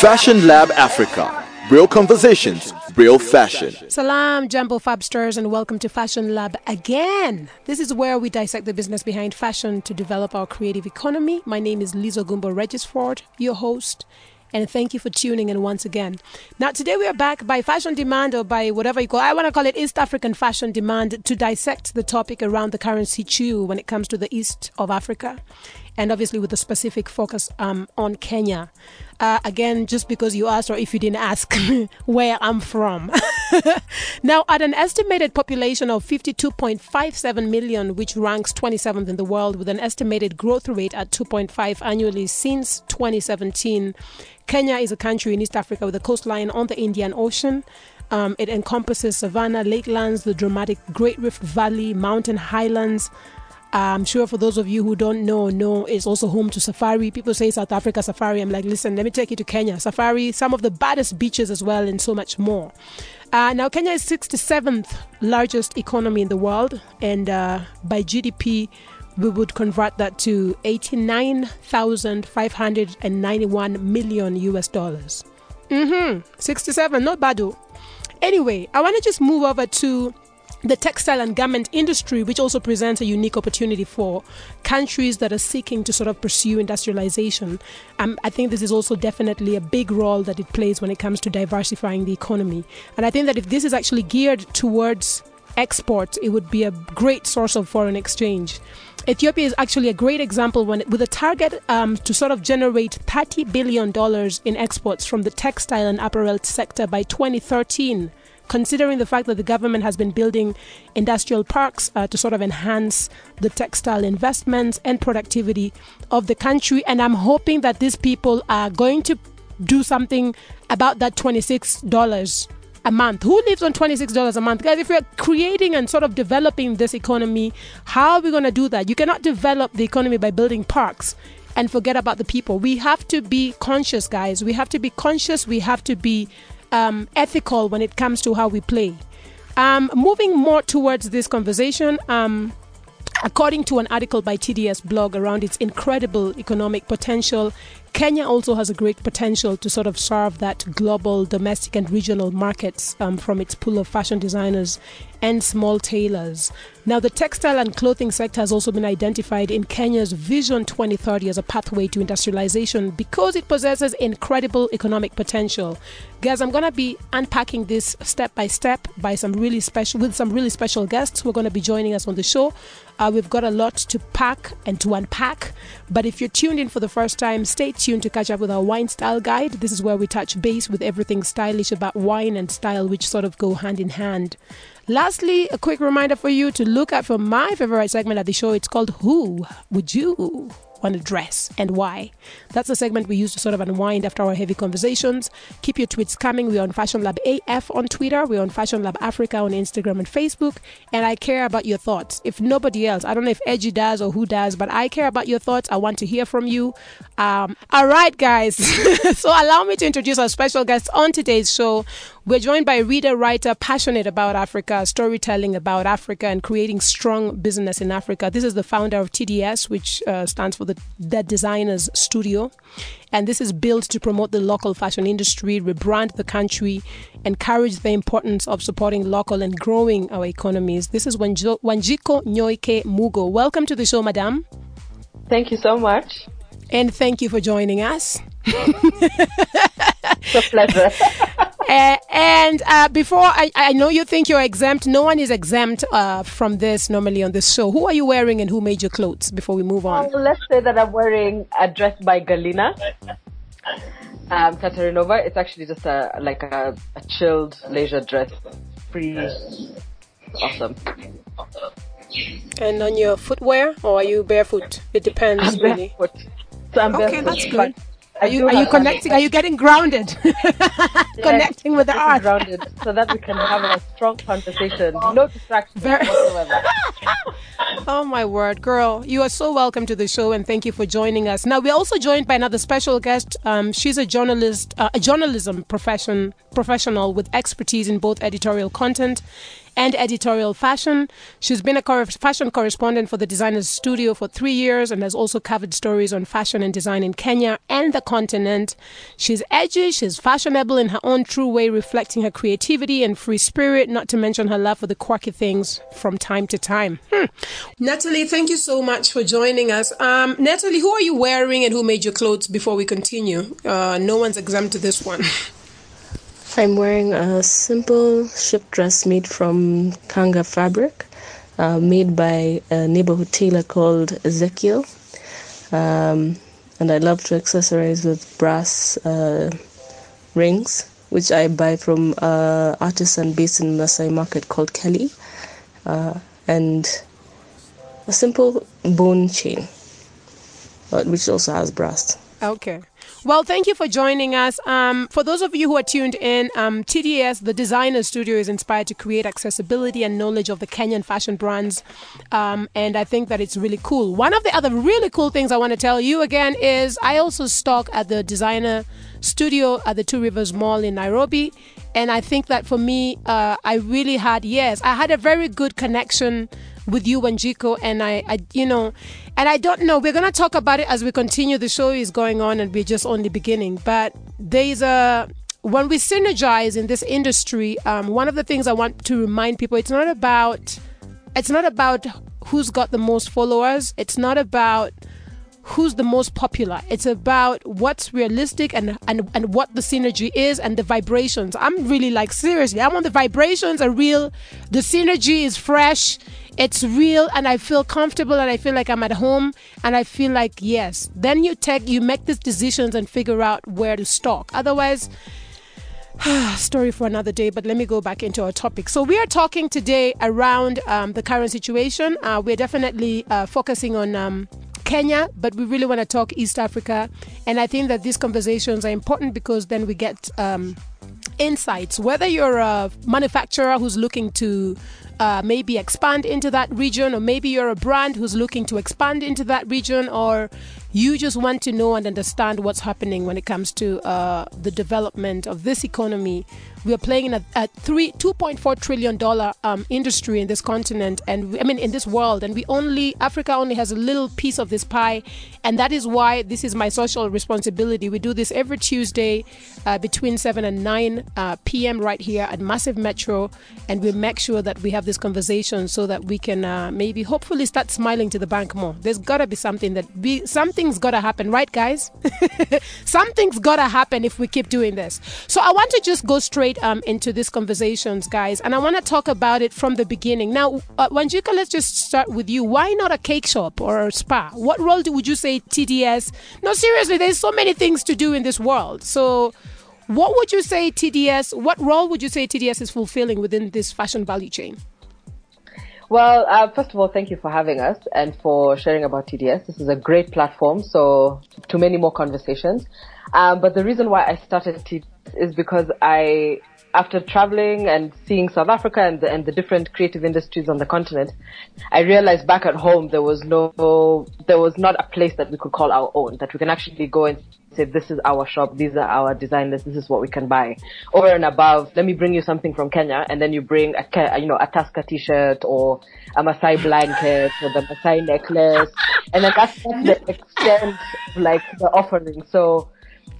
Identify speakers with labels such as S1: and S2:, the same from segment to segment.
S1: Fashion Lab Africa. Real conversations, real fashion.
S2: Salam, Jambo Fabsters, and welcome to Fashion Lab again. This is where we dissect the business behind fashion to develop our creative economy. My name is Lizo Gumbo Regisford, your host, and thank you for tuning in once again. Now, today we are back by Fashion Demand or by whatever you call I want to call it East African Fashion Demand to dissect the topic around the currency chew when it comes to the East of Africa and obviously with a specific focus um, on Kenya. Uh, again, just because you asked or if you didn't ask where I'm from. now, at an estimated population of 52.57 million, which ranks 27th in the world with an estimated growth rate at 2.5 annually since 2017, Kenya is a country in East Africa with a coastline on the Indian Ocean. Um, it encompasses savanna, lakelands, the dramatic Great Rift Valley, mountain highlands, I'm sure for those of you who don't know, know it's also home to safari. People say South Africa safari. I'm like, listen, let me take you to Kenya safari, some of the baddest beaches as well, and so much more. Uh, now, Kenya is 67th largest economy in the world, and uh, by GDP, we would convert that to 89,591 million US dollars. Mm-hmm. 67, not bad. Anyway, I want to just move over to the textile and garment industry, which also presents a unique opportunity for countries that are seeking to sort of pursue industrialization. Um, I think this is also definitely a big role that it plays when it comes to diversifying the economy. And I think that if this is actually geared towards export, it would be a great source of foreign exchange. Ethiopia is actually a great example when, with a target um, to sort of generate $30 billion in exports from the textile and apparel sector by 2013 considering the fact that the government has been building industrial parks uh, to sort of enhance the textile investments and productivity of the country. And I'm hoping that these people are going to do something about that $26 a month. Who lives on $26 a month? Guys, if we're creating and sort of developing this economy, how are we going to do that? You cannot develop the economy by building parks and forget about the people. We have to be conscious, guys. We have to be conscious. We have to be um, ethical when it comes to how we play. Um, moving more towards this conversation, um, according to an article by TDS blog around its incredible economic potential, Kenya also has a great potential to sort of serve that global, domestic, and regional markets um, from its pool of fashion designers and small tailors. Now, the textile and clothing sector has also been identified in Kenya's Vision 2030 as a pathway to industrialization because it possesses incredible economic potential. Guys, I'm going to be unpacking this step by step by some really special with some really special guests who are going to be joining us on the show. Uh, we've got a lot to pack and to unpack, but if you're tuned in for the first time, stay tuned to catch up with our wine style guide. This is where we touch base with everything stylish about wine and style, which sort of go hand in hand. Lastly, a quick reminder for you to look out for my favorite segment at the show. It's called Who Would You? Want to dress and why. That's the segment we use to sort of unwind after our heavy conversations. Keep your tweets coming. We're on Fashion Lab AF on Twitter. We're on Fashion Lab Africa on Instagram and Facebook. And I care about your thoughts. If nobody else, I don't know if Edgy does or who does, but I care about your thoughts. I want to hear from you. Um, all right, guys. so allow me to introduce our special guest on today's show. We're joined by a reader, writer, passionate about Africa, storytelling about Africa, and creating strong business in Africa. This is the founder of TDS, which uh, stands for the Dead Designers Studio. And this is built to promote the local fashion industry, rebrand the country, encourage the importance of supporting local and growing our economies. This is Wanjiku Nyoike Mugo. Welcome to the show, madam.
S3: Thank you so much.
S2: And thank you for joining us.
S3: it's a pleasure.
S2: Uh, and uh, before I, I know you think you're exempt, no one is exempt uh, from this normally on this show. Who are you wearing and who made your clothes before we move on?
S3: Well, let's say that I'm wearing a dress by Galina. Um. It's actually just a like a, a chilled leisure dress. Pretty awesome.
S2: And on your footwear, or are you barefoot? It depends,
S3: I'm
S2: really.
S3: barefoot. So I'm
S2: Okay, that's
S3: but
S2: good. Are you are you connecting? Are you getting grounded? connecting with the art.
S3: grounded so that we can have a strong conversation. No distractions
S2: Very-
S3: whatsoever.
S2: Oh my word, girl! You are so welcome to the show, and thank you for joining us. Now we're also joined by another special guest. Um, she's a journalist, uh, a journalism profession professional with expertise in both editorial content and editorial fashion. She's been a fashion correspondent for the Designers Studio for three years and has also covered stories on fashion and design in Kenya and the continent. She's edgy, she's fashionable in her own true way, reflecting her creativity and free spirit, not to mention her love for the quirky things from time to time. Hmm. Natalie, thank you so much for joining us. Um, Natalie, who are you wearing and who made your clothes before we continue? Uh, no one's exempt to this one.
S4: I'm wearing a simple shift dress made from kanga fabric, uh, made by a neighborhood tailor called Ezekiel. Um, and I love to accessorize with brass uh, rings, which I buy from an uh, artisan based in the Masai Market called Kelly, uh, and a simple bone chain, uh, which also has brass.
S2: Okay. Well, thank you for joining us. Um, for those of you who are tuned in, um, TDS, the designer studio, is inspired to create accessibility and knowledge of the Kenyan fashion brands. Um, and I think that it's really cool. One of the other really cool things I want to tell you again is I also stock at the designer studio at the Two Rivers Mall in Nairobi. And I think that for me, uh, I really had, yes, I had a very good connection with you, Wanjiku. And I, I, you know, and I don't know, we're going to talk about it as we continue. The show is going on and we're just only beginning. But there's a, when we synergize in this industry, um, one of the things I want to remind people, it's not about, it's not about who's got the most followers. It's not about who's the most popular. It's about what's realistic and, and, and what the synergy is and the vibrations. I'm really like, seriously, I want the vibrations are real. The synergy is fresh it's real and I feel comfortable and I feel like I'm at home and I feel like yes. Then you take you make these decisions and figure out where to stock. Otherwise, story for another day, but let me go back into our topic. So, we are talking today around um, the current situation. Uh, we're definitely uh, focusing on um, Kenya, but we really want to talk East Africa. And I think that these conversations are important because then we get um, insights. Whether you're a manufacturer who's looking to uh, maybe expand into that region, or maybe you're a brand who's looking to expand into that region, or you just want to know and understand what's happening when it comes to uh, the development of this economy we are playing in a, a three two point four trillion dollar um, industry in this continent, and we, I mean in this world, and we only Africa only has a little piece of this pie, and that is why this is my social responsibility. We do this every Tuesday uh, between seven and nine uh, p.m. right here at Massive Metro, and we make sure that we have this conversation so that we can uh, maybe hopefully start smiling to the bank more. There's got to be something that we something's got to happen, right, guys? something's got to happen if we keep doing this. So I want to just go straight um, into these conversations, guys, and I want to talk about it from the beginning. Now, uh, Wanjiku, let's just start with you. Why not a cake shop or a spa? What role do, would you say TDS? No, seriously, there's so many things to do in this world. So, what would you say TDS? What role would you say TDS is fulfilling within this fashion value chain?
S3: Well, uh, first of all, thank you for having us and for sharing about TDS. This is a great platform, so to many more conversations. Um, but the reason why I started TDS is because I, after traveling and seeing South Africa and the, and the different creative industries on the continent, I realized back at home there was no, there was not a place that we could call our own, that we can actually go and say, this is our shop, these are our designers, this is what we can buy. Over and above, let me bring you something from Kenya, and then you bring a, you know, a Tusker t-shirt or a Masai blanket or the Masai necklace, and then that's, that's the extent of like the offering. So,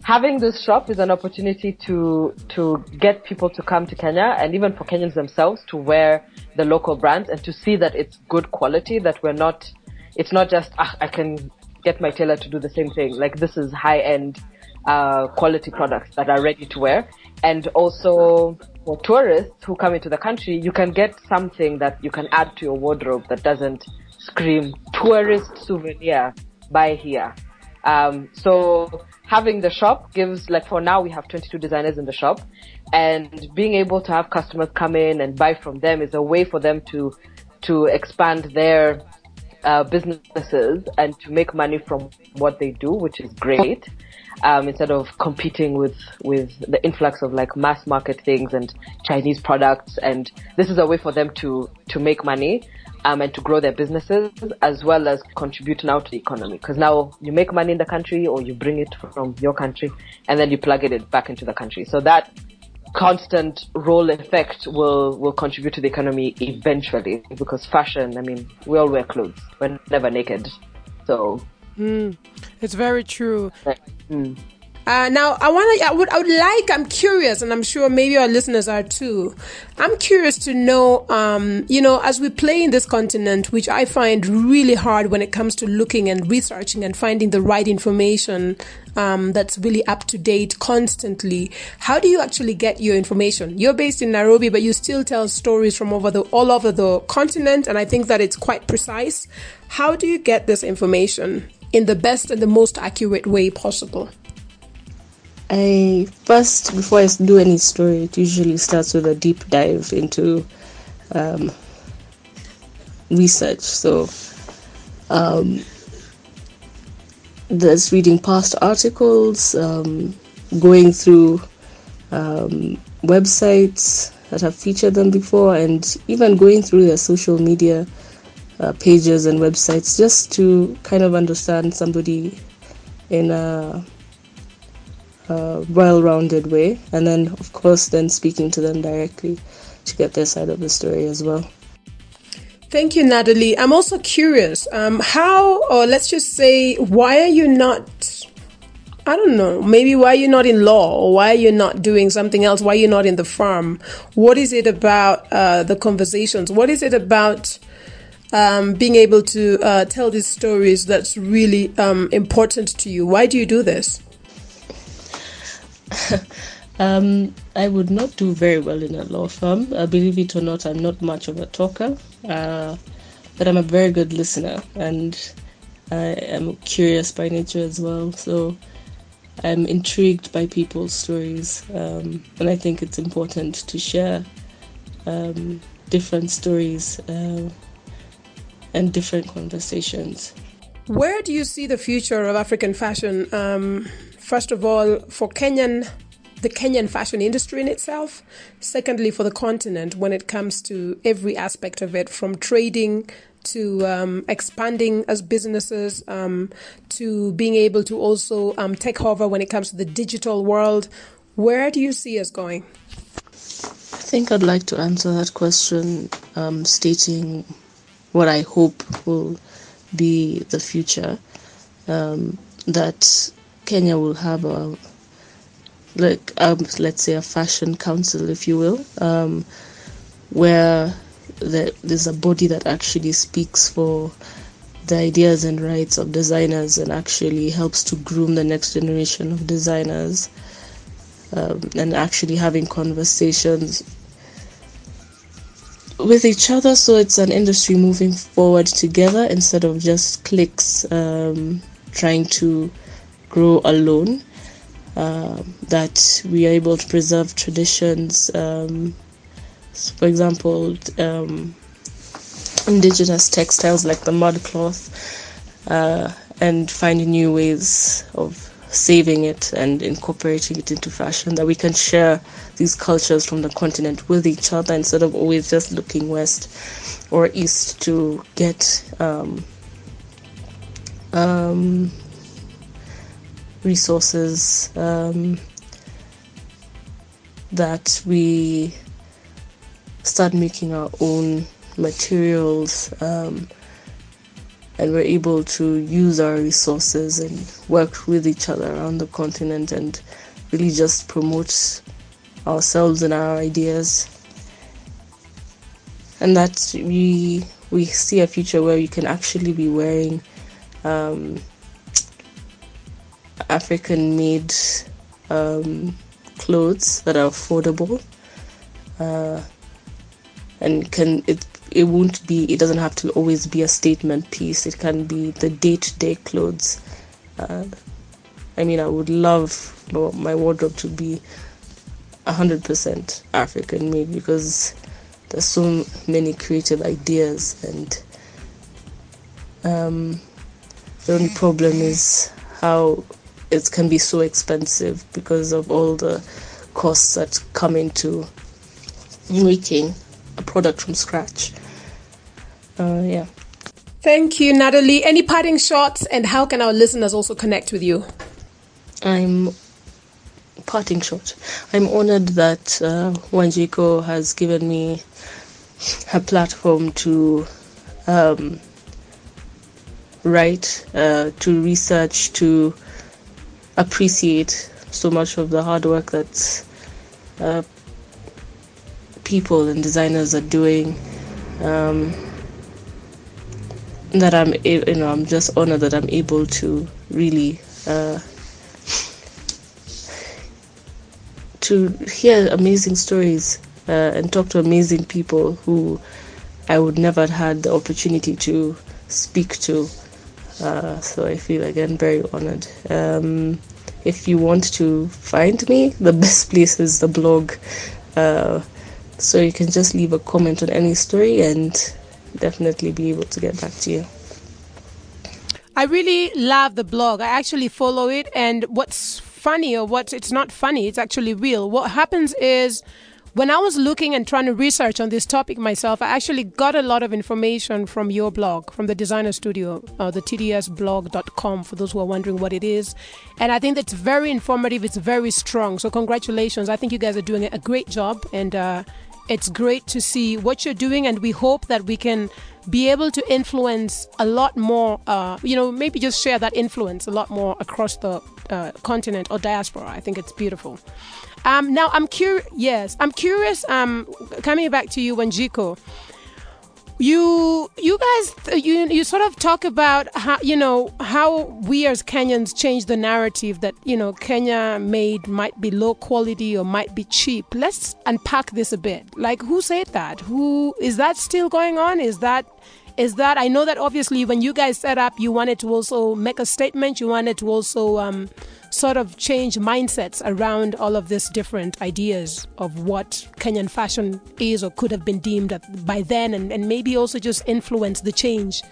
S3: having this shop is an opportunity to to get people to come to Kenya and even for Kenyans themselves to wear the local brands and to see that it's good quality that we're not it's not just ah, I can get my tailor to do the same thing. Like this is high end uh, quality products that are ready to wear. And also for tourists who come into the country you can get something that you can add to your wardrobe that doesn't scream tourist souvenir buy here. Um, so having the shop gives like for now we have 22 designers in the shop. And being able to have customers come in and buy from them is a way for them to to expand their uh, businesses and to make money from what they do, which is great. Um, instead of competing with with the influx of like mass market things and Chinese products, and this is a way for them to to make money um, and to grow their businesses as well as contribute now to the economy. Because now you make money in the country or you bring it from your country and then you plug it back into the country. So that constant roll effect will will contribute to the economy eventually because fashion i mean we all wear clothes. We're never naked. So.
S2: Mm, it's very true.
S3: Mm.
S2: Uh, now, I want to, I would, I would like, I'm curious, and I'm sure maybe our listeners are too. I'm curious to know, um, you know, as we play in this continent, which I find really hard when it comes to looking and researching and finding the right information, um, that's really up to date constantly. How do you actually get your information? You're based in Nairobi, but you still tell stories from over the, all over the continent, and I think that it's quite precise. How do you get this information in the best and the most accurate way possible?
S4: I first, before I do any story, it usually starts with a deep dive into um, research. So, um, there's reading past articles, um, going through um, websites that have featured them before, and even going through their social media uh, pages and websites just to kind of understand somebody in a uh, well-rounded way and then of course then speaking to them directly to get their side of the story as well
S2: Thank you, Natalie. I'm also curious, um, how, or let's just say, why are you not, I don't know, maybe why you're not in law, or why you're not doing something else, why you're not in the farm? What is it about uh, the conversations? What is it about um, being able to uh, tell these stories that's really um, important to you? Why do you do this?
S4: um, I would not do very well in a law firm. Uh, believe it or not, I'm not much of a talker, uh, but I'm a very good listener and I am curious by nature as well. So I'm intrigued by people's stories, um, and I think it's important to share um, different stories uh, and different conversations.
S2: Where do you see the future of African fashion? Um, first of all, for Kenyan, the Kenyan fashion industry in itself. Secondly, for the continent when it comes to every aspect of it, from trading to um, expanding as businesses, um, to being able to also um, take over when it comes to the digital world. Where do you see us going?
S4: I think I'd like to answer that question um, stating what I hope will be the future. Um, that Kenya will have a like um, let's say a fashion council, if you will, um, where the, there's a body that actually speaks for the ideas and rights of designers and actually helps to groom the next generation of designers um, and actually having conversations with each other. So it's an industry moving forward together instead of just cliques um, trying to grow alone. Uh, that we are able to preserve traditions. Um, for example, um, indigenous textiles like the mud cloth, uh, and finding new ways of saving it and incorporating it into fashion that we can share these cultures from the continent with each other instead of always just looking west or east to get um, um, resources um, that we start making our own materials um, and we're able to use our resources and work with each other around the continent and really just promote ourselves and our ideas. And that we we see a future where you can actually be wearing um, African made um, clothes that are affordable uh, and can it it won't be it doesn't have to always be a statement piece. It can be the day-to-day clothes. Uh, i mean i would love my wardrobe to be 100% african made because there's so many creative ideas and um, the only problem is how it can be so expensive because of all the costs that come into making a product from scratch. Uh, yeah.
S2: Thank you, Natalie. Any parting shots, and how can our listeners also connect with you?
S4: I'm parting shot. I'm honored that uh, Wanjiku has given me a platform to um, write, uh, to research, to appreciate so much of the hard work that uh, people and designers are doing. Um, that I'm, you know, I'm just honored that I'm able to really uh, to hear amazing stories uh, and talk to amazing people who I would never have had the opportunity to speak to. Uh, so I feel again very honored. Um, if you want to find me, the best place is the blog. Uh, so you can just leave a comment on any story and definitely be able to get back to you.
S2: I really love the blog. I actually follow it, and what's funny or what it's not funny, it's actually real. What happens is when I was looking and trying to research on this topic myself, I actually got a lot of information from your blog, from the Designer Studio, uh, the tdsblog.com, for those who are wondering what it is. And I think that's very informative. It's very strong. So, congratulations. I think you guys are doing a great job. And uh, it's great to see what you're doing. And we hope that we can be able to influence a lot more, uh, you know, maybe just share that influence a lot more across the uh, continent or diaspora. I think it's beautiful. Um, now I'm curious. Yes, I'm curious. Um, coming back to you, Wanjiku. You, you guys, you you sort of talk about how you know how we as Kenyans change the narrative that you know Kenya made might be low quality or might be cheap. Let's unpack this a bit. Like, who said that? Who is that still going on? Is that is that I know that obviously when you guys set up, you wanted to also make a statement. You wanted to also um, sort of change mindsets around all of these different ideas of what Kenyan fashion is or could have been deemed by then, and, and maybe also just influence the change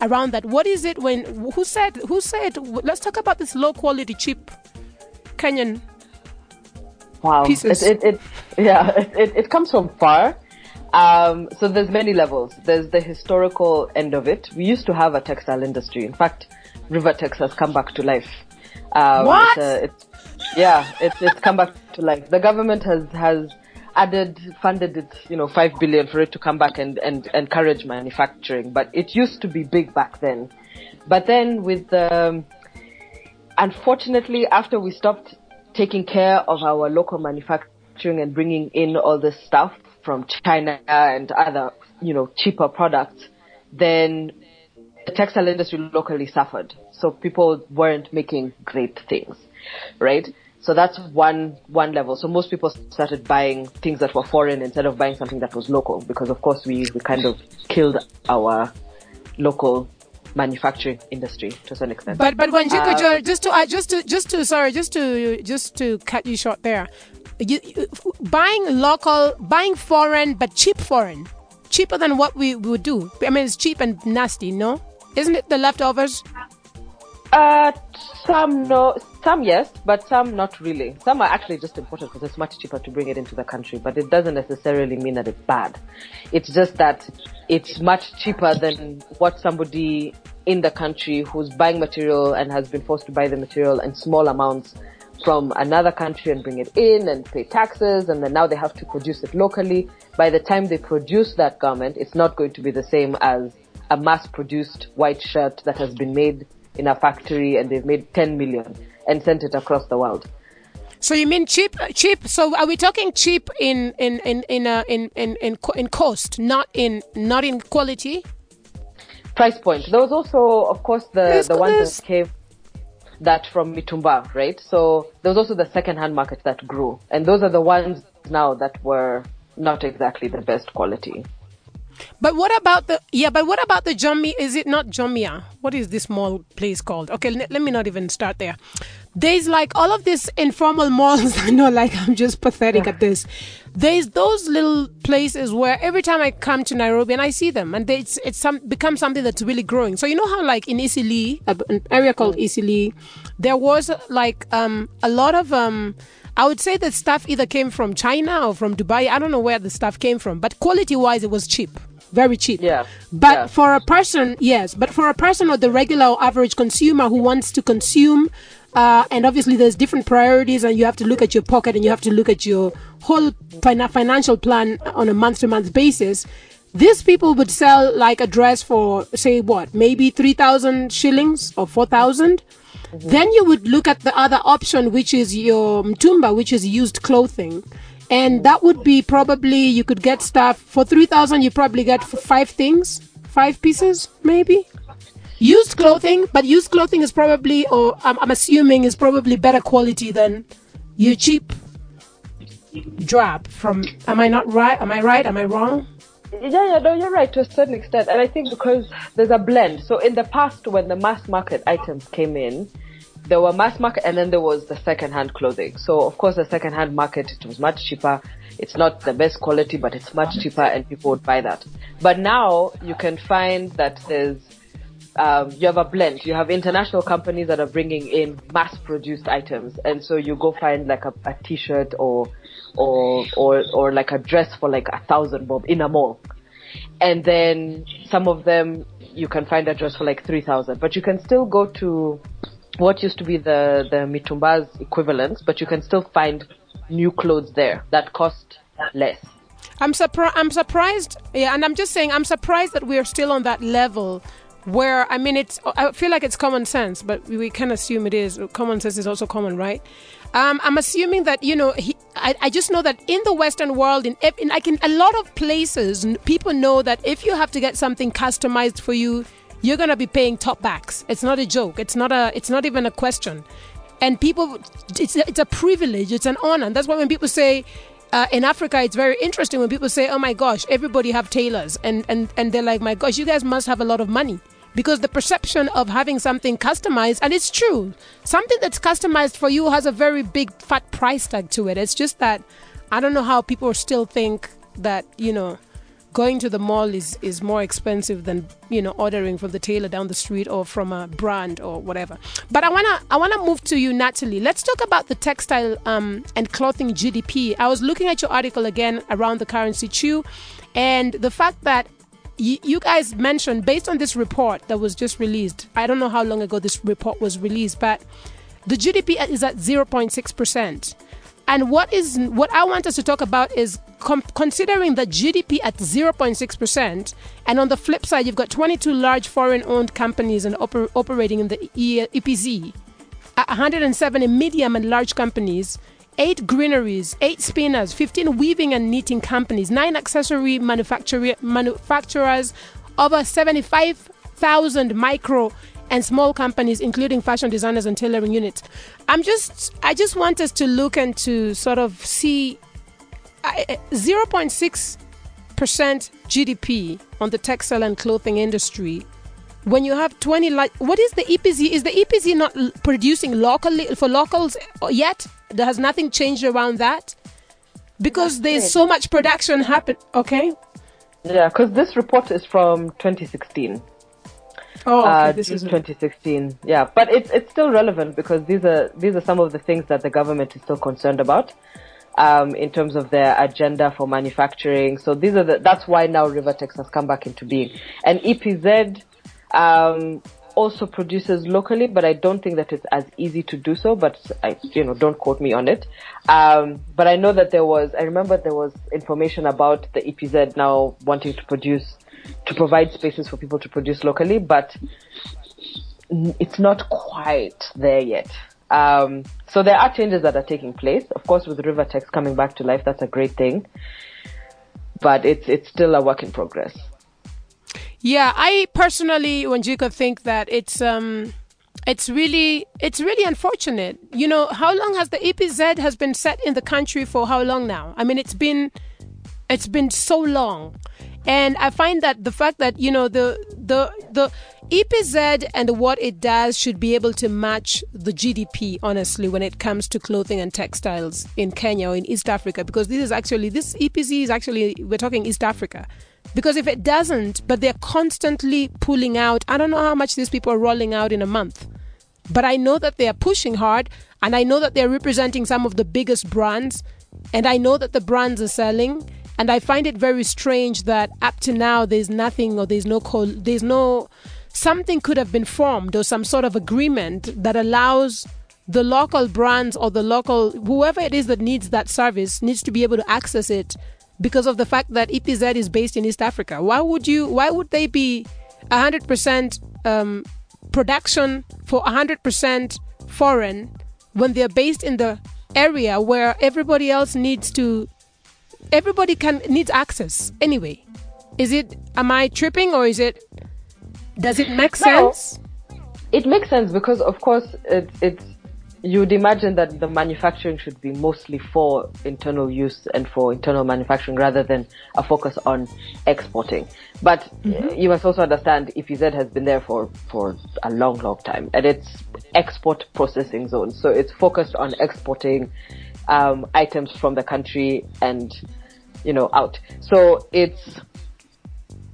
S2: around that. What is it when who said who said? Let's talk about this low quality, cheap Kenyan.
S3: Wow,
S2: pieces.
S3: It, it, it yeah, it, it comes from far. Um, so there's many levels. There's the historical end of it. We used to have a textile industry. In fact, Rivatex has come back to life.
S2: Um, what?
S3: It's, uh, it's, yeah, it's it's come back to life. The government has has added funded it, you know, five billion for it to come back and and encourage manufacturing. But it used to be big back then. But then with the um, unfortunately, after we stopped taking care of our local manufacturing and bringing in all this stuff from China and other, you know, cheaper products, then the textile industry locally suffered. So people weren't making great things, right? So that's one one level. So most people started buying things that were foreign instead of buying something that was local, because of course we, we kind of killed our local manufacturing industry to some extent.
S2: But but when uh, just to uh, just to just to sorry just to just to cut you short there, you, you, buying local, buying foreign, but cheap foreign, cheaper than what we would do. I mean, it's cheap and nasty, no? Isn't it the leftovers?
S3: Uh, some no, some yes, but some not really. Some are actually just imported because it's much cheaper to bring it into the country, but it doesn't necessarily mean that it's bad. It's just that it's much cheaper than what somebody in the country who's buying material and has been forced to buy the material in small amounts from another country and bring it in and pay taxes and then now they have to produce it locally. By the time they produce that garment, it's not going to be the same as a mass produced white shirt that has been made in a factory and they've made 10 million and sent it across the world.
S2: So you mean cheap? Cheap. So are we talking cheap in in in in uh, in, in in in cost, not in not in quality?
S3: Price point. There was also, of course, the the ones that came that from Mitumba, right? So there was also the second-hand market that grew, and those are the ones now that were not exactly the best quality.
S2: But what about the yeah? But what about the Jumia? Is it not Jumia? What is this small place called? Okay, let, let me not even start there. There's like all of these informal malls. I know, like I'm just pathetic at this. There's those little places where every time I come to Nairobi and I see them, and they, it's it's some become something that's really growing. So you know how like in Eastleigh, an area called Eastleigh, there was like um a lot of um I would say the stuff either came from China or from Dubai. I don't know where the stuff came from, but quality wise, it was cheap. Very cheap.
S3: Yeah.
S2: But
S3: yeah.
S2: for a person, yes, but for a person or the regular or average consumer who wants to consume Uh, and obviously, there's different priorities, and you have to look at your pocket and you have to look at your whole fin- financial plan on a month to month basis. These people would sell like a dress for, say, what, maybe 3,000 shillings or 4,000. Mm-hmm. Then you would look at the other option, which is your mtumba, which is used clothing. And that would be probably, you could get stuff for 3,000, you probably get five things, five pieces, maybe. Used clothing, but used clothing is probably, or I'm, I'm assuming, is probably better quality than your cheap drab from. Am I not right? Am I right? Am I wrong?
S3: Yeah, yeah, no, you're right to a certain extent. And I think because there's a blend. So in the past, when the mass market items came in, there were mass market and then there was the second hand clothing. So of course the second hand market, it was much cheaper. It's not the best quality, but it's much cheaper and people would buy that. But now you can find that there's um, you have a blend. You have international companies that are bringing in mass-produced items, and so you go find like a, a T-shirt or or or or like a dress for like a thousand bob in a mall, and then some of them you can find a dress for like three thousand. But you can still go to what used to be the the mitumba's equivalents, but you can still find new clothes there that cost less.
S2: I'm surprised. I'm surprised. Yeah, and I'm just saying, I'm surprised that we are still on that level where I mean it's I feel like it's common sense, but we, can assume it is. Common sense is also common, right? Um, I'm assuming that you know he, I, I just know that in the Western world, in, in like in a lot of places, people know that if you have to get something customized for you, you're gonna be paying top backs. It's not a joke. It's not a. It's not even a question. And people, it's it's a privilege. It's an honor. And that's why when people say uh, in Africa, it's very interesting when people say, "Oh my gosh, everybody have tailors," and and and they're like, "My gosh, you guys must have a lot of money." Because the perception of having something customized, and it's true, something that's customized for you has a very big fat price tag to it. It's just that I don't know how people still think that, you know, going to the mall is, is more expensive than you know ordering from the tailor down the street or from a brand or whatever. But I wanna I wanna move to you, Natalie. Let's talk about the textile um, and clothing GDP. I was looking at your article again around the currency chew, and the fact that you, guys mentioned based on this report that was just released. I don't know how long ago this report was released, but the GDP is at 0.6%. And what is what I want us to talk about is com- considering the GDP at 0.6%, and on the flip side, you've got 22 large foreign-owned companies and oper- operating in the e- EPZ, 170 medium and large companies, eight ginneries, eight spinners, 15 weaving and knitting companies, nine accessory manufacturers, over 75,000 micro and small companies, including fashion designers and tailoring units. I'm just, I just want us to look and to sort of see eh, 0.6 percent GDP on the textile and clothing industry. When you have 20, like, what is the EPZ? Is the EPZ not producing locally for locals yet? There has nothing changed around that because there's so much production happen. Okay.
S3: Yeah, because this report is from 2016.
S2: Oh, okay.
S3: uh,
S2: this is
S3: 2016. Yeah, but it's it's still relevant because these are these are some of the things that the government is still concerned about. Um, in terms of their agenda for manufacturing. So these are the, that's why now Rivatex has come back into being. And EPZ, um, also produces locally, but I don't think that it's as easy to do so. But I, you know, don't quote me on it. Um, but I know that there was, I remember there was information about the EPZ now wanting to produce, to provide spaces for people to produce locally, but it's not quite there yet. Um, so there are changes that are taking place. Of course, with Rivatex coming back to life, that's a great thing. But it's it's still a work in progress.
S2: Yeah, I personally, Wanjiku, think that it's um, it's really it's really unfortunate. You know, how long has the EPZ has been set in the country for? How long now? I mean, it's been it's been so long, and I find that the fact that you know the the the EPZ and what it does should be able to match the GDP, honestly, when it comes to clothing and textiles in Kenya or in East Africa, because this is actually this EPZ is actually we're talking East Africa. Because if it doesn't, but they're constantly pulling out, I don't know how much these people are rolling out in a month. But I know that they are pushing hard and I know that they're representing some of the biggest brands and I know that the brands are selling and I find it very strange that up to now there's nothing or there's no call, there's no something could have been formed or some sort of agreement that allows the local brands or the local whoever it is that needs that service needs to be able to access it because of the fact that EPZ is based in East Africa. Why would you? Why would they be hundred percent um, production for hundred percent foreign when they're based in the area where everybody else needs to? Everybody can needs access anyway. Is it? Am I tripping or is it? Does it make sense?
S3: No, it makes sense because, of course, it, it's you'd imagine that the manufacturing should be mostly for internal use and for internal manufacturing rather than a focus on exporting. But mm-hmm. you must also understand EPZ has been there for, for a long, long time and it's export processing zone. So it's focused on exporting um, items from the country and, you know, out. So it's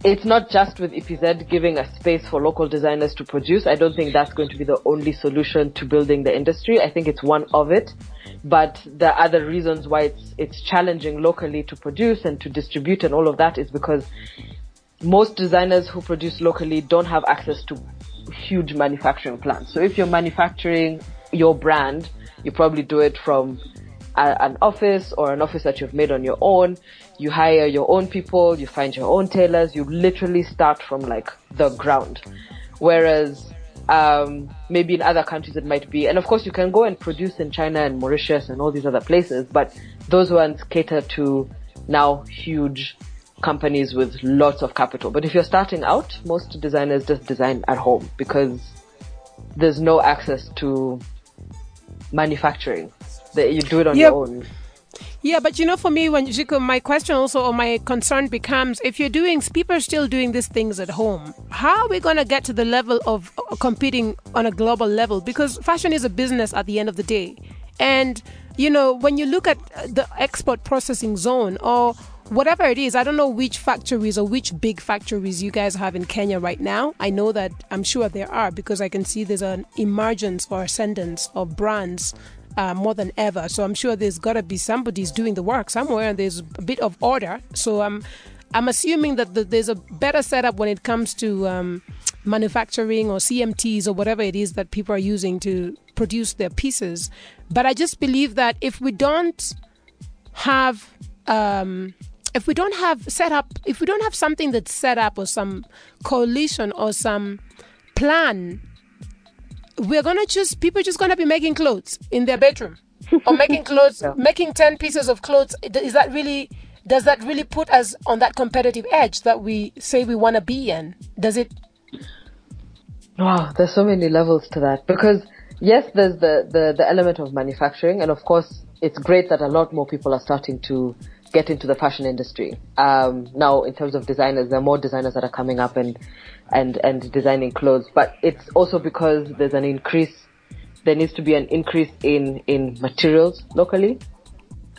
S3: it's not just with EPZ giving a space for local designers to produce. I don't think that's going to be the only solution to building the industry. I think it's one of it. But the other reasons why it's, it's challenging locally to produce and to distribute and all of that is because most designers who produce locally don't have access to huge manufacturing plants. So if you're manufacturing your brand, you probably do it from a, an office or an office that you've made on your own. You hire your own people, you find your own tailors, you literally start from like the ground. Whereas, um, maybe in other countries it might be, and of course you can go and produce in China and Mauritius and all these other places, but those ones cater to now huge companies with lots of capital. But if you're starting out, most designers just design at home because there's no access to manufacturing that you do it on yep. your own.
S2: Yeah, but you know, for me, Wanjiku, my question also or my concern becomes if you're doing, people are still doing these things at home. How are we going to get to the level of uh, competing on a global level? Because fashion is a business at the end of the day. And, you know, when you look at uh, the export processing zone or whatever it is, I don't know which factories or which big factories you guys have in Kenya right now. I know that I'm sure there are because I can see there's an emergence or ascendance of brands uh, more than ever. So I'm sure there's got to be somebody's doing the work somewhere, and there's a bit of order. So I'm I'm assuming that the, there's a better setup when it comes to um, manufacturing or CMTs or whatever it is that people are using to produce their pieces. But I just believe that if we don't have um, if we don't have set up, if we don't have something that's set up or some coalition or some plan we're gonna just people just gonna be making clothes in their bedroom or making clothes, yeah. making ten pieces of clothes. Is that really? Does that really put us on that competitive edge that we say we want to be in? Does it?
S3: Wow, there's so many levels to that because yes, there's the, the, the element of manufacturing and of course it's great that a lot more people are starting to get into the fashion industry. Um, now in terms of designers, there are more designers that are coming up and and, and designing clothes. But it's also because there's an increase, there needs to be an increase in, in materials locally.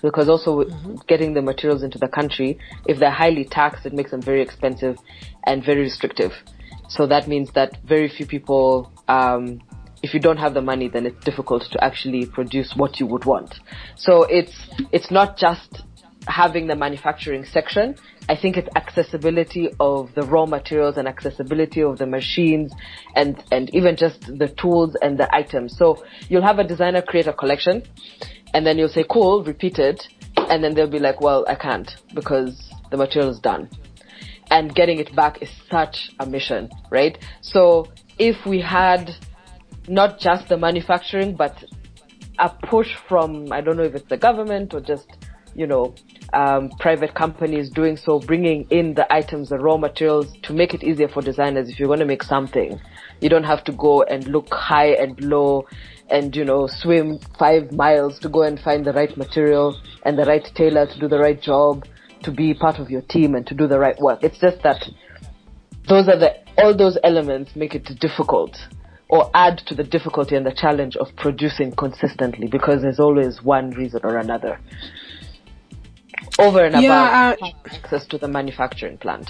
S3: Because also mm-hmm. getting the materials into the country, if they're highly taxed, it makes them very expensive and very restrictive. So that means that very few people, um, if you don't have the money, then it's difficult to actually produce what you would want. So it's, it's not just having the manufacturing section. I think it's accessibility of the raw materials and accessibility of the machines and, and even just the tools and the items. So you'll have a designer create a collection and then you'll say, cool, repeat it. And then they'll be like, well, I can't because the material is done. And getting it back is such a mission, right? So if we had not just the manufacturing, but a push from, I don't know if it's the government or just you know, um, private companies doing so, bringing in the items, the raw materials to make it easier for designers. If you're going to make something, you don't have to go and look high and low and, you know, swim five miles to go and find the right material and the right tailor to do the right job, to be part of your team and to do the right work. It's just that those are the, all those elements make it difficult or add to the difficulty and the challenge of producing consistently because there's always one reason or another over and
S2: yeah,
S3: above uh, access to the manufacturing plant.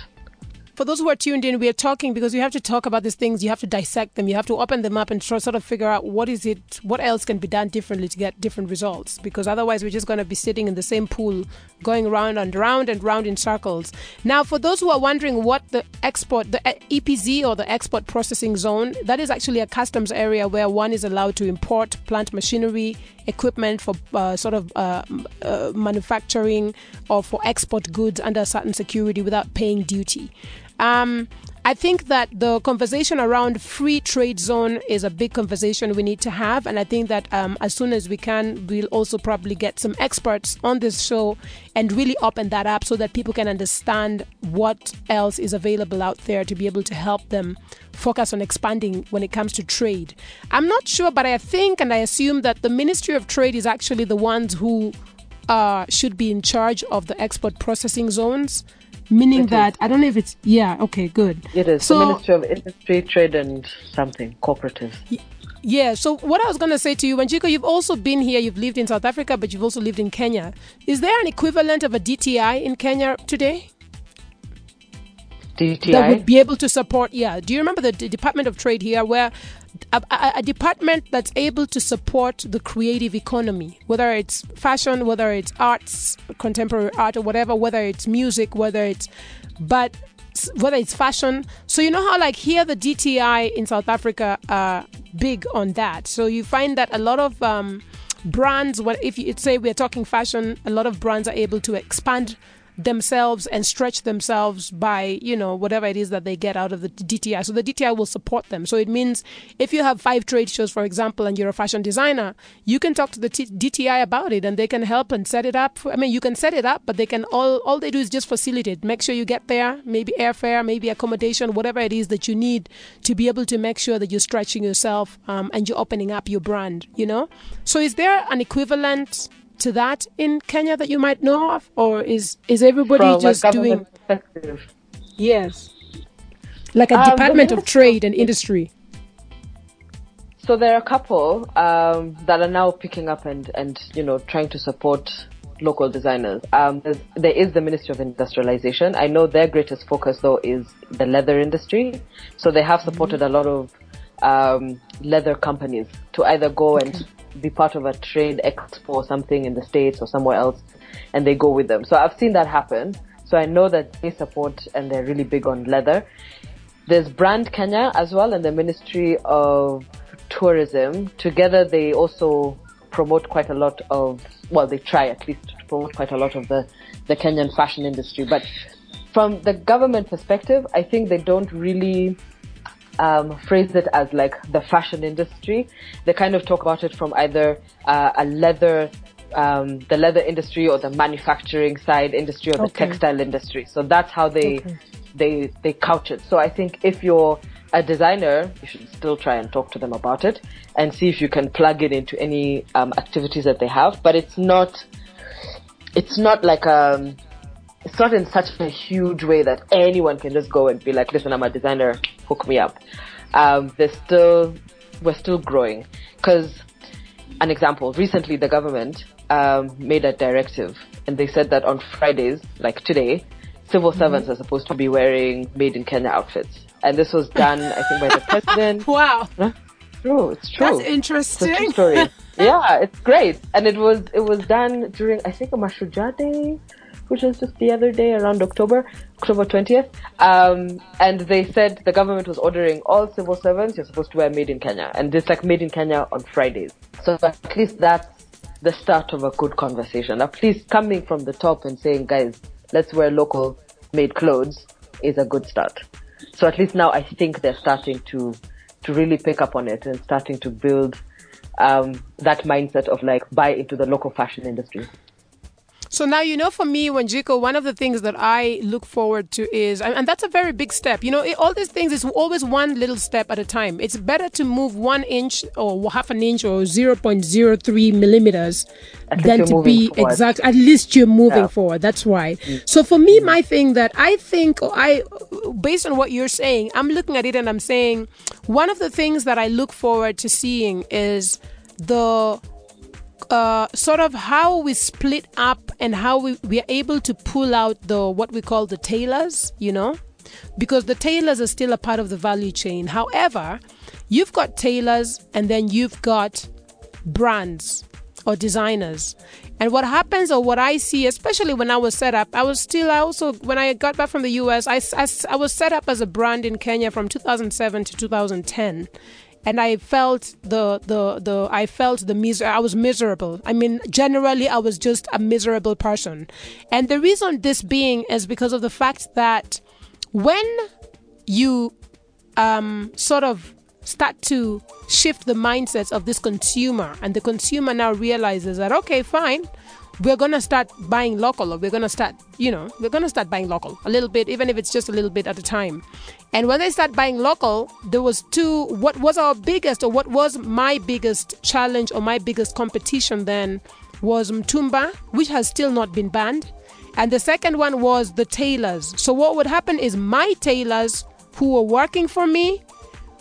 S2: for those who are tuned in, we are talking because you have to talk about these things. You have to dissect them. You have to open them up and try, sort of figure out what is it, what else can be done differently to get different results. Because otherwise, we're just going to be sitting in the same pool, going round and round and round in circles. Now, for those who are wondering what the export, the EPZ or the export processing zone, that is actually a customs area where one is allowed to import plant machinery, equipment for uh, sort of uh, uh, manufacturing or for export goods under certain security without paying duty. Um, I think that the conversation around free trade zone is a big conversation we need to have, and I think that um, as soon as we can, we'll also probably get some experts on this show and really open that up so that people can understand what else is available out there to be able to help them focus on expanding when it comes to trade. I'm not sure, but I think and I assume that the Ministry of Trade is actually the ones who uh, should be in charge of the export processing zones meaning that I don't know if it's yeah okay good.
S3: It is so, the Ministry of Industry, Trade, and something cooperative.
S2: Yeah. So what I was going to say to you, Wanjiku, you've also been here. You've lived in South Africa, but you've also lived in Kenya. Is there an equivalent of a DTI in Kenya today?
S3: DTI
S2: that would be able to support. Yeah. Do you remember the D- Department of Trade here, where a, a, department that's able to support the creative economy, whether it's fashion, whether it's arts, contemporary art, or whatever, whether it's music, whether it's, but whether it's fashion. So you know how like here the DTI in South Africa are big on that. So you find that a lot of um, brands, what if you say we're talking fashion, a lot of brands are able to expand themselves and stretch themselves by, you know, whatever it is that they get out of the DTI. So the DTI will support them. So it means if you have five trade shows, for example, and you're a fashion designer, you can talk to the T- DTI about it and they can help and set it up. I mean, you can set it up, but they can all, all they do is just facilitate. Make sure you get there, maybe airfare, maybe accommodation, whatever it is that you need to be able to make sure that you're stretching yourself um, and you're opening up your brand, you know? So is there an equivalent to that in Kenya that you might know of, or is is everybody
S3: From
S2: just doing? Yes, like a um, Department of Trade and Industry.
S3: So there are a couple um, that are now picking up and and you know trying to support local designers. Um, there is the Ministry of Industrialization. I know their greatest focus though is the leather industry. So they have supported mm-hmm. a lot of um, leather companies to either go okay. and be part of a trade expo or something in the States or somewhere else and they go with them. So I've seen that happen. So I know that they support and they're really big on leather. There's Brand Kenya as well and the Ministry of Tourism. Together they also promote quite a lot of, well, they try at least to promote quite a lot of the, the Kenyan fashion industry. But from the government perspective, I think they don't really um, phrase it as like the fashion industry. They kind of talk about it from either uh, a leather, um, the leather industry or the manufacturing side industry or the okay. textile industry. So that's how they okay. they they couch it. So I think if you're a designer, you should still try and talk to them about it and see if you can plug it into any um, activities that they have. But it's not it's not like um it's not in such a huge way that anyone can just go and be like, listen, I'm a designer, hook me up. Um, there's still, we're still growing. Cause an example, recently the government, um, made a directive and they said that on Fridays, like today, civil mm-hmm. servants are supposed to be wearing made in Kenya outfits. And this was done, I think, by the president.
S2: wow.
S3: Huh? True, it's true.
S2: That's interesting.
S3: It's story. yeah, it's great. And it was, it was done during, I think, a Mashujaa Day which was just the other day around October, October 20th. Um, and they said the government was ordering all civil servants, you're supposed to wear made in Kenya. And it's like made in Kenya on Fridays. So at least that's the start of a good conversation. At least coming from the top and saying, guys, let's wear local made clothes is a good start. So at least now I think they're starting to, to really pick up on it and starting to build um, that mindset of like buy into the local fashion industry.
S2: So now, you know, for me, Wanjiku, one of the things that I look forward to is, and that's a very big step. You know, all these things is always one little step at a time. It's better to move one inch or half an inch or 0.03 millimeters than to be forward. exact. At least you're moving yeah. forward. That's why. Mm. So for me, mm. my thing that I think I, based on what you're saying, I'm looking at it and I'm saying one of the things that I look forward to seeing is the uh, sort of how we split up and how we, we are able to pull out the what we call the tailors, you know. because the tailors are still a part of the value chain. However, you've got tailors and then you've got brands or designers. And what happens, or what I see, especially when I was set up, I was still, I also, when I got back from the US, I, I, I was set up as a brand in Kenya from 2007 to 2010 and I felt the the the I felt the miser I was miserable. I mean, generally I was just a miserable person. And the reason this being is because of the fact that when you um sort of start to shift the mindsets of this consumer and the consumer now realizes that okay, fine, we're going to start buying local or we're going to start, you know, we're going to start buying local a little bit, even if it's just a little bit at a time. And when they start buying local, there was two, what was our biggest or what was my biggest challenge or my biggest competition then was Mtumba, which has still not been banned. And the second one was the tailors. So what would happen is my tailors who were working for me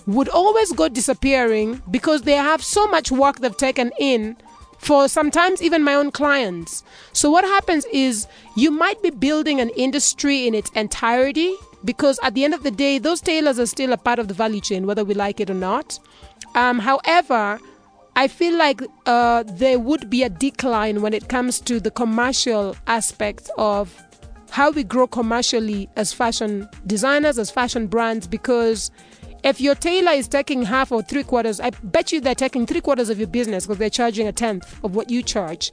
S2: would always go disappearing because they have so much work they've taken in for sometimes even my own clients. So, what happens is you might be building an industry in its entirety because at the end of the day, those tailors are still a part of the value chain, whether we like it or not. Um, however, I feel like uh, there would be a decline when it comes to the commercial aspect of how we grow commercially as fashion designers, as fashion brands, because if your tailor is taking half or three quarters, I bet you they're taking three quarters of your business because they're charging a tenth of what you charge.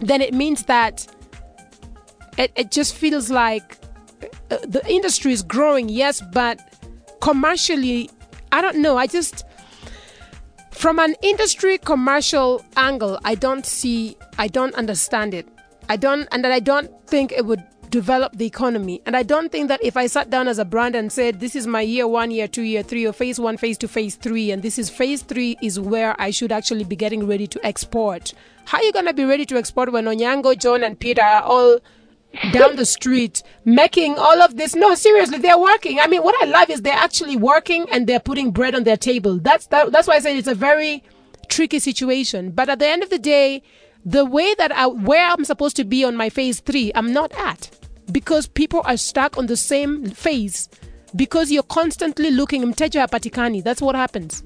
S2: Then it means that it, it just feels like uh, the industry is growing, yes, but commercially, I don't know. I just, from an industry commercial angle, I don't see, I don't understand it. I don't, and I don't think it would develop the economy. And I don't think that if I sat down as a brand and said, this is my year one, year two, year three, or phase one, phase two, phase three, and this is phase three is where I should actually be getting ready to export. How are you going to be ready to export when Onyango, John, and Peter are all down the street making all of this? No, seriously, they're working. I mean, what I love is they're actually working and they're putting bread on their table. That's, that, that's why I said it's a very tricky situation. But at the end of the day, the way that I, where I'm supposed to be on my phase three, I'm not at because people are stuck on the same phase because you're constantly looking mteja hapatikani. That's what happens.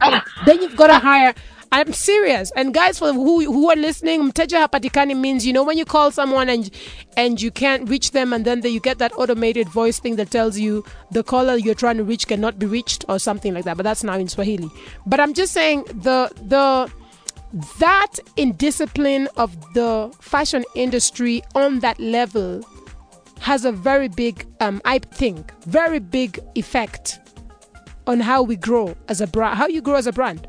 S2: Then you've got to hire i'm serious. And guys for who who are listening mteja hapatikani means you know when you call someone and and you can't reach them and then the, you get that automated voice thing that tells you the caller you're trying to reach cannot be reached or something like that. But that's now in swahili. But i'm just saying the the that indiscipline of the fashion industry on that level has a very big, um, I think, very big effect on how we grow as a brand, how you grow as a brand.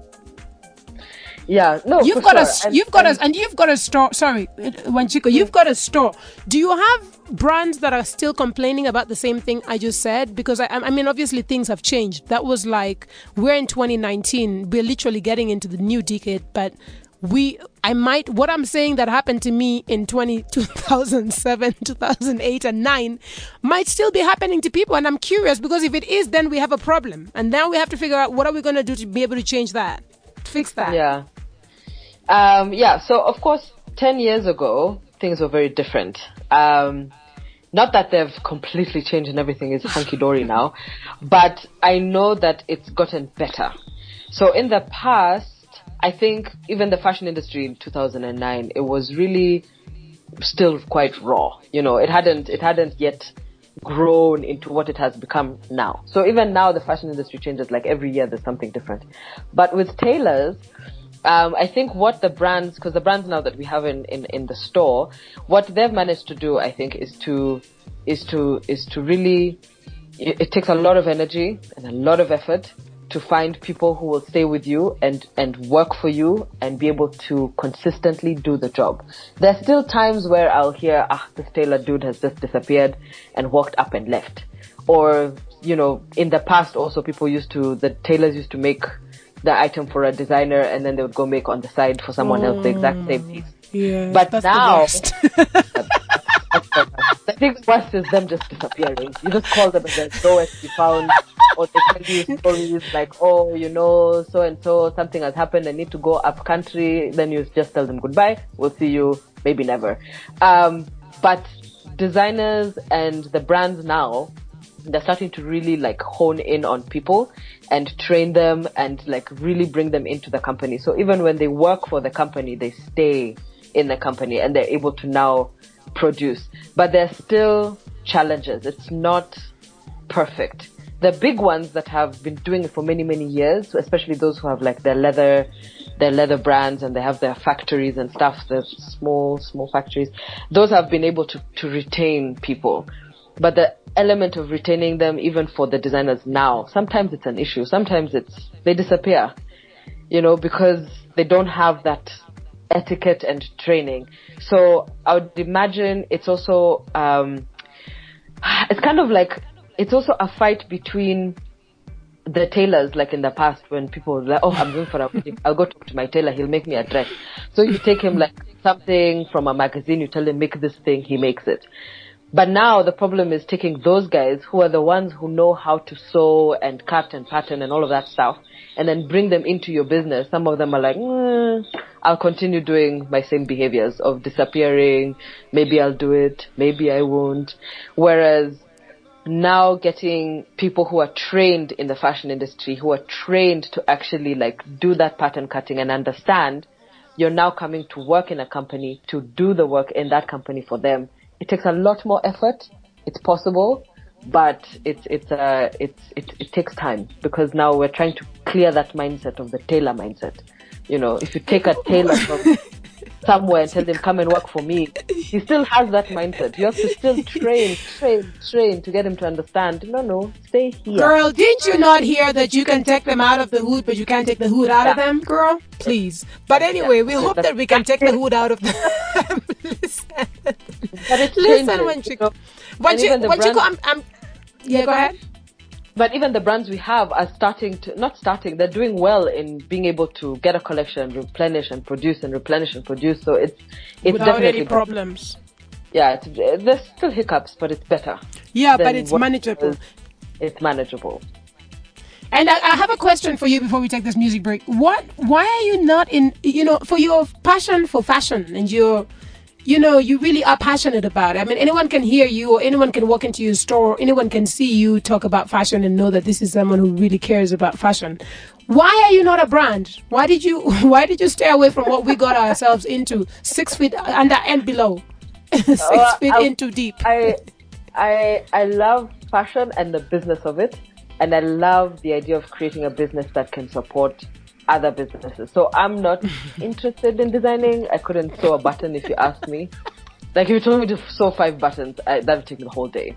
S3: Yeah, no,
S2: you've got
S3: sure.
S2: a, and, you've got and, a, and you've got a store. Sorry, Wanjiku, you've got a store. Do you have brands that are still complaining about the same thing I just said? Because I, I mean, obviously things have changed. That was like we're in 2019. We're literally getting into the new decade, but we i might what i'm saying that happened to me in 20, 2007 2008 and 9 might still be happening to people and i'm curious because if it is then we have a problem. And now we have to figure out what are we going to do to be able to change that fix that.
S3: Yeah. Um, yeah so of course 10 years ago things were very different. Um, not that they've completely changed and everything is hunky dory now, but I know that it's gotten better. So in the past, I think even the fashion industry in 2009, it was really still quite raw. You know, it hadn't, it hadn't yet grown into what it has become now. So even now the fashion industry changes like every year there's something different. But with tailors, um, I think what the brands, because the brands now that we have in, in, in the store, what they've managed to do, I think, is to, is to, is to really, it, it takes a lot of energy and a lot of effort to find people who will stay with you and, and work for you and be able to consistently do the job. There's still times where I'll hear, ah, this tailor dude has just disappeared and walked up and left. Or, you know, in the past also people used to, the tailors used to make the item for a designer and then they would go make on the side for someone else the exact same piece.
S2: Yeah,
S3: but now, the thing worse is them just disappearing. You just call them and they're nowhere to be found or they tell you stories like, oh, you know, so and so, something has happened, I need to go up country. Then you just tell them goodbye. We'll see you maybe never. Um, but designers and the brands now they're starting to really like hone in on people and train them and like really bring them into the company. So even when they work for the company, they stay in the company and they're able to now produce. But there's still challenges. It's not perfect. The big ones that have been doing it for many, many years, especially those who have like their leather, their leather brands and they have their factories and stuff, the small, small factories, those have been able to, to retain people. But the element of retaining them, even for the designers now, sometimes it's an issue. Sometimes it's, they disappear, you know, because they don't have that etiquette and training. So I would imagine it's also, um, it's kind of like, it's also a fight between the tailors, like in the past when people were like, oh, I'm going for a wedding. I'll go talk to my tailor. He'll make me a dress. So you take him like something from a magazine, you tell him make this thing, he makes it. But now the problem is taking those guys who are the ones who know how to sew and cut and pattern and all of that stuff and then bring them into your business. Some of them are like, mm, I'll continue doing my same behaviors of disappearing. Maybe I'll do it. Maybe I won't. Whereas now getting people who are trained in the fashion industry, who are trained to actually like do that pattern cutting and understand, you're now coming to work in a company to do the work in that company for them. It takes a lot more effort. It's possible, but it's it's uh it's it, it takes time because now we're trying to clear that mindset of the tailor mindset. You know, if you take a tailor from somewhere and tell them come and work for me, he still has that mindset. You have to still train, train, train to get him to understand. No, no, stay here.
S2: Girl, didn't you not hear that you can take them out of the hood, but you can't take the hood out yeah. of them, girl? Please. But anyway, we hope that we can take the hood out of them. listen,
S3: but it's listen,
S2: when you, when you, when you, I'm, I'm, yeah, go ahead
S3: but even the brands we have are starting to not starting they're doing well in being able to get a collection replenish and produce and replenish and produce so it's it's
S2: Without
S3: definitely
S2: any problems
S3: yeah there's still hiccups but it's better
S2: yeah but it's manageable
S3: it's manageable
S2: and I, I, have a question for you before we take this music break. What? Why are you not in? You know, for your passion for fashion and your you know, you really are passionate about it. I mean, anyone can hear you or anyone can walk into your store, or anyone can see you talk about fashion and know that this is someone who really cares about fashion. Why are you not a brand? Why did you why did you stay away from what we got ourselves into? Six feet under and below. Six uh, feet I, into deep.
S3: I I I love fashion and the business of it. And I love the idea of creating a business that can support other businesses. So I'm not interested in designing. I couldn't sew a button if you asked me. Like if you told me to sew five buttons, I, that would take the whole day.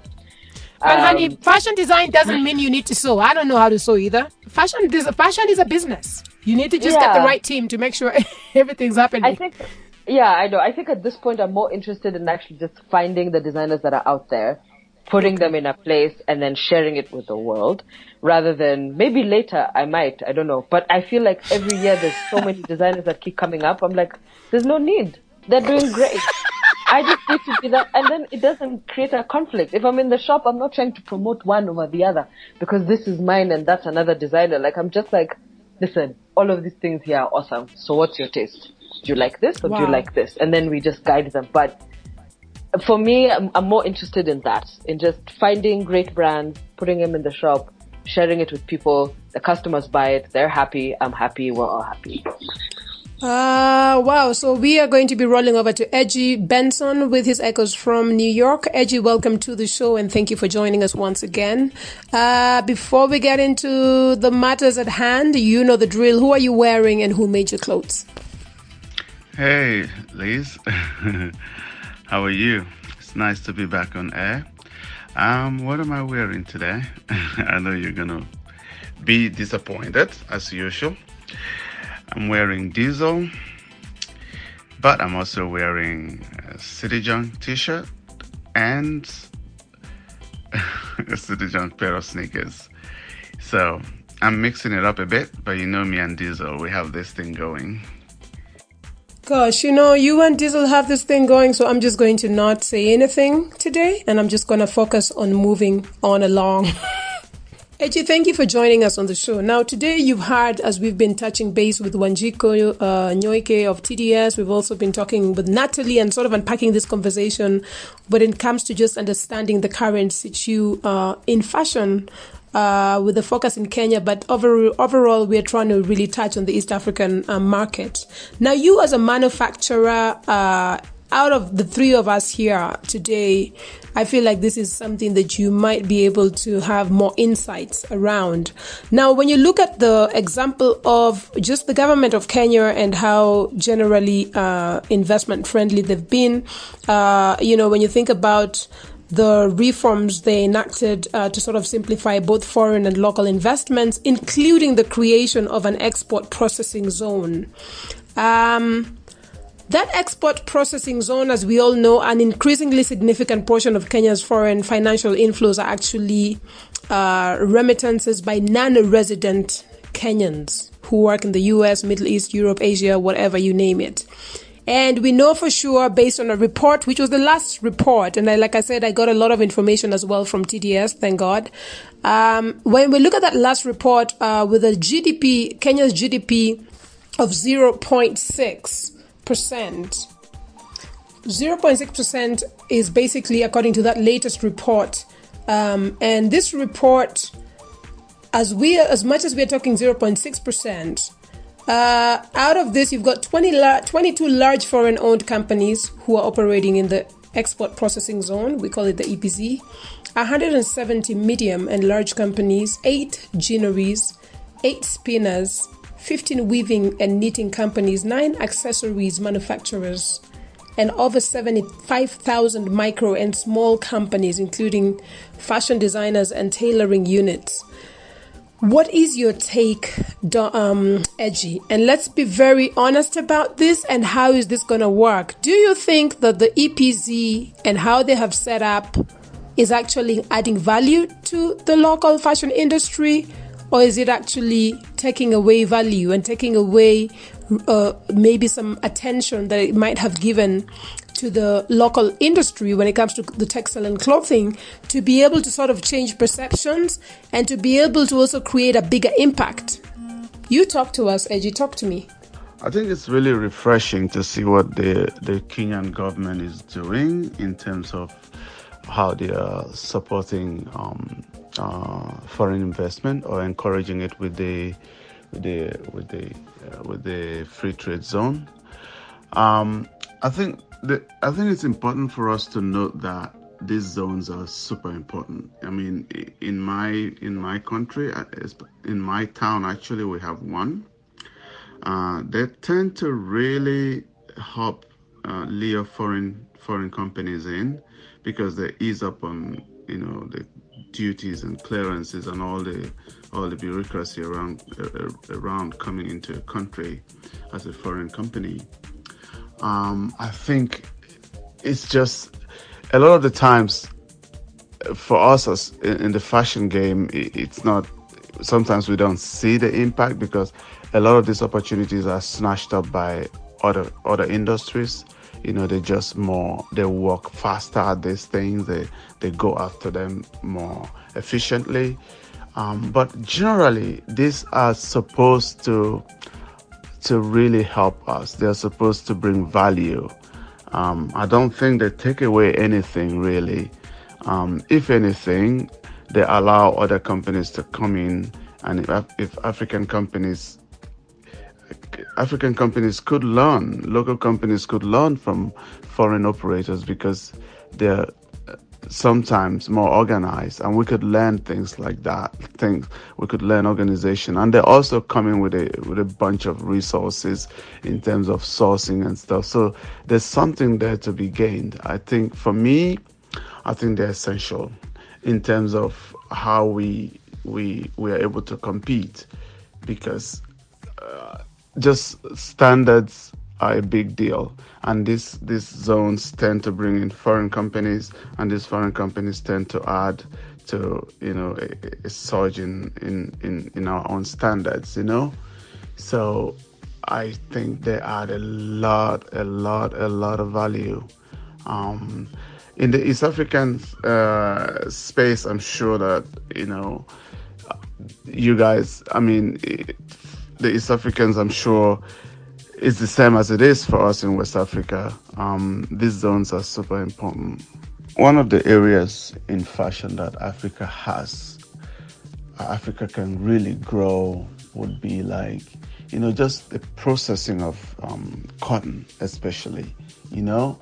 S2: But um, honey, fashion design doesn't mean you need to sew. I don't know how to sew either. Fashion, fashion is a business. You need to just yeah. get the right team to make sure everything's happening.
S3: I think, yeah, I know. I think at this point I'm more interested in actually just finding the designers that are out there putting them in a place and then sharing it with the world rather than maybe later I might, I don't know. But I feel like every year there's so many designers that keep coming up. I'm like, there's no need. They're doing great. I just need to be that, and then it doesn't create a conflict. If I'm in the shop, I'm not trying to promote one over the other because this is mine and that's another designer. Like I'm just like, listen, all of these things here are awesome. So what's your taste? Do you like this or wow. do you like this? And then we just guide them. But for me, I'm, I'm, more interested in that, in just finding great brands, putting them in the shop, sharing it with people. The customers buy it, they're happy, I'm happy, we're all happy.
S2: Uh, wow. So we are going to be rolling over to Edgy Benson with his echoes from New York. Edgy, welcome to the show and thank you for joining us once again. Uh, before we get into the matters at hand, you know the drill. Who are you wearing and who made your clothes?
S5: Hey, Liz. How are you? It's nice to be back on air. Um, what am I wearing today? I know you're gonna be disappointed as usual. I'm wearing Diesel, but I'm also wearing a City Junk t-shirt and a City Junk pair of sneakers. So I'm mixing it up a bit, but you know me and Diesel, we have this thing going.
S2: Gosh, you know, you and Diesel have this thing going, so I'm just going to not say anything today and I'm just going to focus on moving on along. Eji, thank you for joining us on the show. Now, today you've heard, as we've been touching base with Wanjiku uh, Nyoike of TDS, we've also been talking with Natalie and sort of unpacking this conversation when it comes to just understanding the current situation uh, in fashion uh, with the focus in Kenya, but over, overall, we're trying to really touch on the East African uh, market. Now, you as a manufacturer, uh, out of the three of us here today, I feel like this is something that you might be able to have more insights around. Now, when you look at the example of just the government of Kenya and how generally uh, investment friendly they've been, uh, you know, when you think about the reforms they enacted uh, to sort of simplify both foreign and local investments, including the creation of an export processing zone. Um, that export processing zone, as we all know, an increasingly significant portion of Kenya's foreign financial inflows are actually uh, remittances by non resident Kenyans who work in the US, Middle East, Europe, Asia, whatever you name it. And we know for sure, based on a report, which was the last report, and I, like I said, I got a lot of information as well from TDS, thank God. Um, when we look at that last report, uh, with a GDP, Kenya's GDP of 0.6%, 0.6% is basically according to that latest report. Um, and this report, as we as much as we are talking 0.6%, uh, out of this, you've got 20 la- 22 large foreign owned companies who are operating in the export processing zone. We call it the EPZ. 170 medium and large companies, 8 ginneries, 8 spinners, 15 weaving and knitting companies, 9 accessories manufacturers, and over 75,000 micro and small companies, including fashion designers and tailoring units. What is your take, um, Eji? And let's be very honest about this and how is this going to work? Do you think that the EPZ and how they have set up is actually adding value to the local fashion industry? or is it actually taking away value and taking away uh, maybe some attention that it might have given to the local industry when it comes to the textile and clothing to be able to sort of change perceptions and to be able to also create a bigger impact? You talk to us, Eji. Talk to me.
S5: I think it's really refreshing to see what the, the Kenyan government is doing in terms of how they are supporting um, uh, foreign investment or encouraging it with the with the with the uh, with the free trade zone. Um, I think the, I think it's important for us to note that these zones are super important. I mean, in my in my country, uh, in my town, actually, we have one. Uh, they tend to really help uh, lure foreign foreign companies in because they ease up on you know the duties and clearances and all the all the bureaucracy around uh, around coming into a country as a foreign company. Um, I think it's just a lot of the times for us as in, the fashion game, it's not. Sometimes we don't see the impact because a lot of these opportunities are snatched up by other other industries you know they just more they work faster at these things they they go after them more efficiently um, but generally these are supposed to to really help us. They're supposed to bring value. Um, i don't think they take away anything really. Um, if anything they allow other companies to come in and if, if african companies African companies could learn, local companies could learn from foreign operators because they're sometimes more organized and we could learn things like that things we could learn organization. And they're also coming with a with a bunch of resources in terms of sourcing and stuff. So there's something there to be gained. I think for me i think they're essential in terms of how we we we are able to compete because uh, just standards are a big deal. And these these zones tend to bring in foreign companies and these foreign companies tend to add to you know a, a surge in, in in in our own standards you know? So i think they add a lot a lot a lot of value. Um, in the east african uh, space i'm sure that you know you guys, I mean, the East Africans, I'm sure, it's the same as it is for us in West Africa. Um, these zones are super important. One of the areas in fashion that Africa has, Africa can really grow, would be like, you know, just the processing of um, cotton, especially, you know.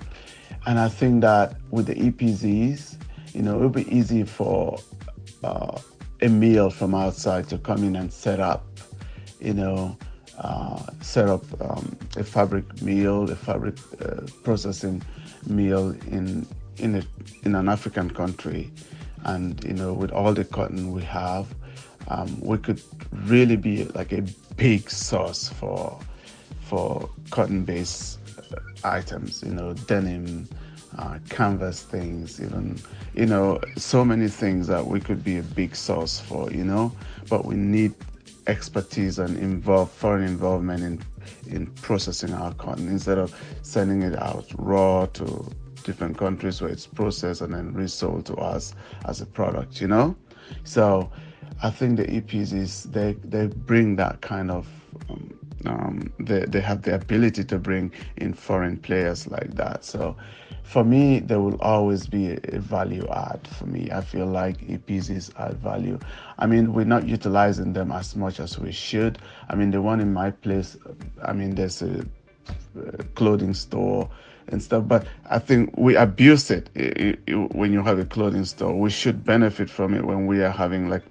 S5: And I think that with the EPZs, you know, it'll be easy for uh, a mill from outside to come in and set up, you know, uh, set up um, a fabric mill, a fabric uh, processing mill in in a, in an African country, and you know, with all the cotton we have, um, we could really be like a big source for for cotton-based items. You know, denim, uh, canvas things, even you know, so many things that we could be a big source for. You know, but we need expertise and involve foreign involvement in in processing our cotton instead of sending it out raw to different countries where it's processed and then resold to us as a product you know? So i think the EPZs they they bring that kind of um, um, they, they have the ability to bring in foreign players like that so for me, there will always be a, value add for me. I feel like EPZs add value. I mean, we're not utilizing them as much as we should. I mean, the one in my place, I mean, there's a, a clothing store and stuff, but I think we abuse it, it, it when you have a clothing store. We should benefit from it when we are having like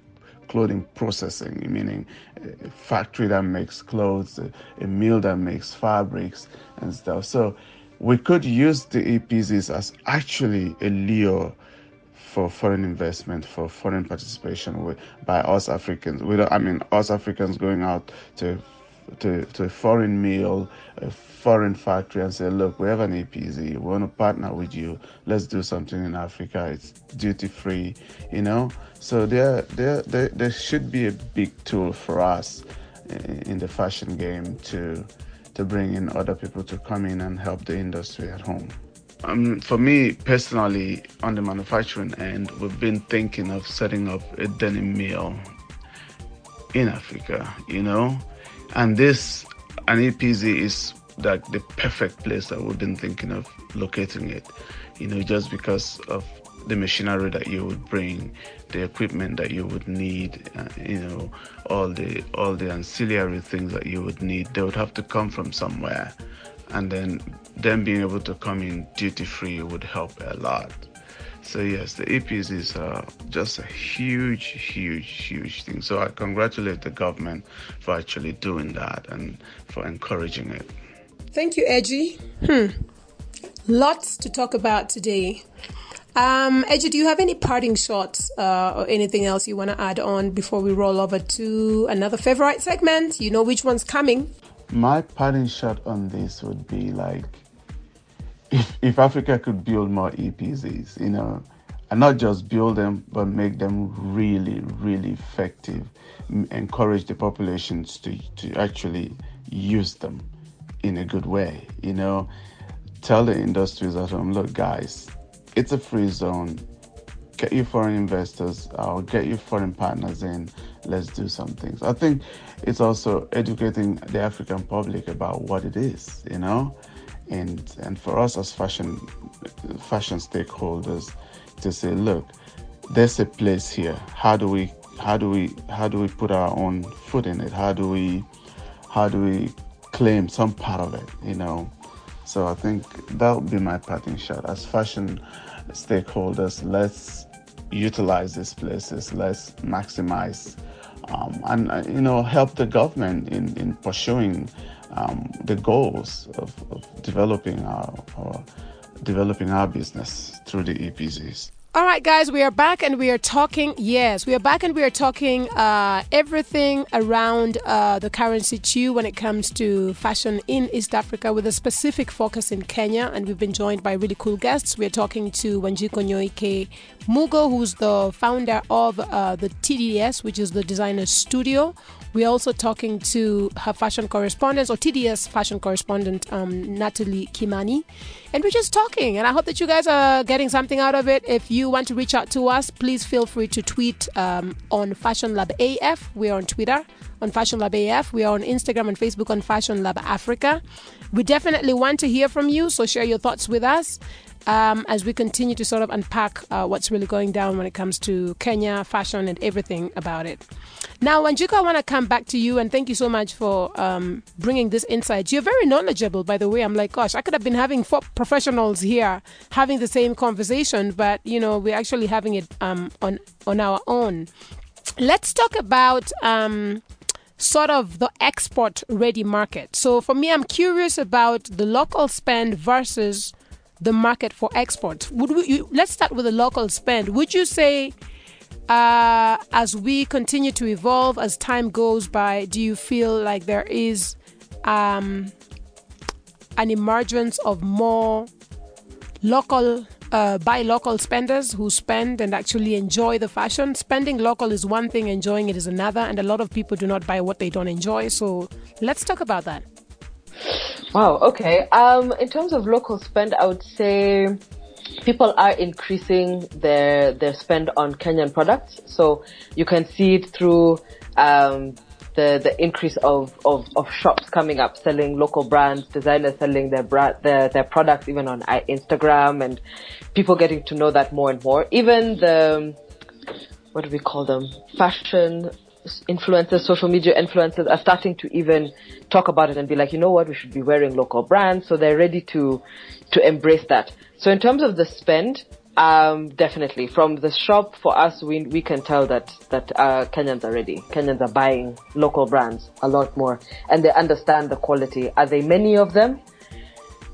S5: clothing processing, meaning a factory that makes clothes, a, a mill that makes fabrics and stuff. So we could use the EPZs as actually a lure for foreign investment, for foreign participation by us Africans. We don't, I mean, us Africans going out to, to, to a foreign mill, a foreign factory, and say, look, we have an EPZ. We want to partner with you. Let's do something in Africa. It's duty free, you know. So there, there, there, there should be a big tool for us in the fashion game to to bring in other people to come in and help the industry at home. Um, for me personally, on the manufacturing end, we've been thinking of setting up a denim mill in Africa, you know, and this an EPZ is like the perfect place that we've been thinking of locating it, you know, just because of the machinery that you would bring, the equipment that you would need, uh, you know, all the all the ancillary things that you would need. They would have to come from somewhere, and then them being able to come in duty free would help a lot. So yes, the EPs is uh, just a huge, huge, huge thing. So I congratulate the government for actually doing that and for encouraging it.
S2: Thank you, Edgy. Hmm. Lots to talk about today. Um, Edgy, do you have any parting shots uh, or anything else you want to add on before we roll over to another favorite segment? You know which one's coming.
S5: My parting shot on this would be like if, if Africa could build more EPZs, you know, and not just build them, but make them really, really effective, encourage the populations to, to actually use them in a good way, you know, tell the industries at home, look, guys, it's a free zone. Get your foreign investors or get your foreign partners in. Let's do some things. I think it's also educating the African public about what it is, you know, and and for us as fashion fashion stakeholders to say, look, there's a place here. How do we how do we how do we put our own foot in it? How do we how do we claim some part of it? You know, so I think that would be my parting shot. As fashion stakeholders, let's utilize these places, let's maximize um, and uh, you know help the government in, in pursuing um, the goals of, of developing our, our developing our business through the EPZs.
S2: All right, guys, we are back and we are talking. Yes, we are back and we are talking uh, everything around uh, the currency too when it comes to fashion in East Africa with a specific focus in Kenya. And we've been joined by really cool guests. We're talking to Wanjiku Nyoike Mugo, who's the founder of uh, the TDS, which is the designer studio. We're also talking to her fashion correspondent or TDS fashion correspondent, um, Natalie Kimani. And we're just talking. And I hope that you guys are getting something out of it. If you want to reach out to us, please feel free to tweet um, on Fashion Lab AF. We are on Twitter on Fashion Lab AF. We are on Instagram and Facebook on Fashion Lab Africa. We definitely want to hear from you, so share your thoughts with us um, as we continue to sort of unpack uh, what's really going down when it comes to Kenya, fashion, and everything about it. Now, Wanjiku, I want to come back to you and thank you so much for um, bringing this insight. You're very knowledgeable, by the way. I'm like, gosh, I could have been having four professionals here having the same conversation, but you know, we're actually having it um, on on our own. Let's talk about um, sort of the export ready market. So for me, I'm curious about the local spend versus the market for export. Would we, you, let's start with the local spend. Would you say, uh, as we continue to evolve, as time goes by, do you feel like there is um, an emergence of more local uh, buy local spenders who spend and actually enjoy the fashion. Spending local is one thing, enjoying it is another, and a lot of people do not buy what they don't enjoy. So let's talk about that.
S3: Wow. Okay. Um, in terms of local spend, I would say people are increasing their their spend on Kenyan products. So you can see it through um, the the increase of, of, of shops coming up selling local brands, designers selling their brand their their products even on Instagram, and people getting to know that more and more. Even the what do we call them? Fashion influencers, social media influencers are starting to even talk about it and be like, you know what, we should be wearing local brands. So they're ready to to embrace that. So in terms of the spend, um, definitely. From the shop, for us, we we can tell that that uh, Kenyans are ready. Kenyans are buying local brands a lot more, and they understand the quality. Are there many of them?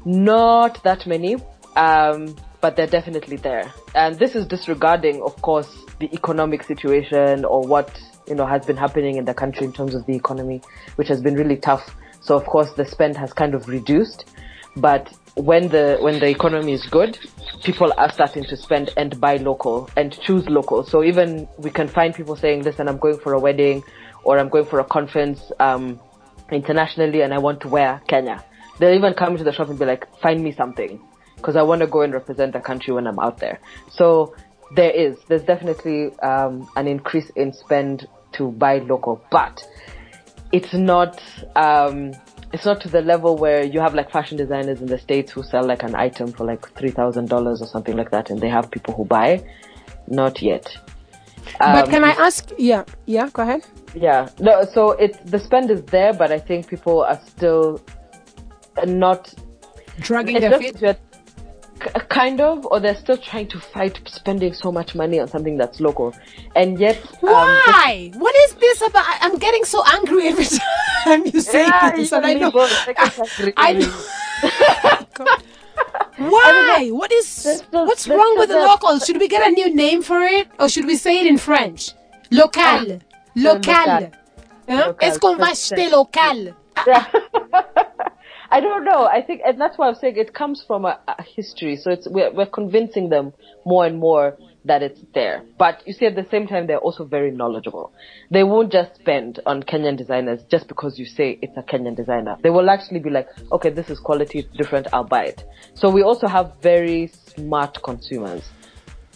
S3: Not that many, um, but they're definitely there. And this is disregarding, of course, the economic situation or what you know has been happening in the country in terms of the economy, which has been really tough. So of course, the spend has kind of reduced, but when the when the economy is good, people are starting to spend and buy local and choose local. So even we can find people saying, "Listen, I'm going for a wedding, or I'm going for a conference um, internationally, and I want to wear Kenya." They'll even come to the shop and be like, "Find me something," because I want to go and represent the country when I'm out there. So there is, there's definitely um, an increase in spend to buy local, but it's not. Um, it's not to the level where you have like fashion designers in the states who sell like an item for like three thousand dollars or something like that, and they have people who buy. Not yet.
S2: Um, but can I ask? Yeah, yeah. Go ahead.
S3: Yeah. No. So it's the spend is there, but I think people are still not
S2: dragging their feet
S3: kind of, or they're still trying to fight spending so much money on something that's local, and yet.
S2: Um, Why? what is this about? I'm getting so angry every time you say yeah, this, and I know. I know. Why? What is still, what's wrong with the locals? Should we get a new name for it, or should we say it in French? Local, ah, local. Hein? Est-ce qu'on va acheter local?
S3: I don't know. I think, and that's why I'm saying it comes from a, a history. So it's we're, we're convincing them more and more that it's there. But you see, at the same time, they're also very knowledgeable. They won't just spend on Kenyan designers just because you say it's a Kenyan designer. They will actually be like, okay, this is quality, it's different, I'll buy it. So we also have very smart consumers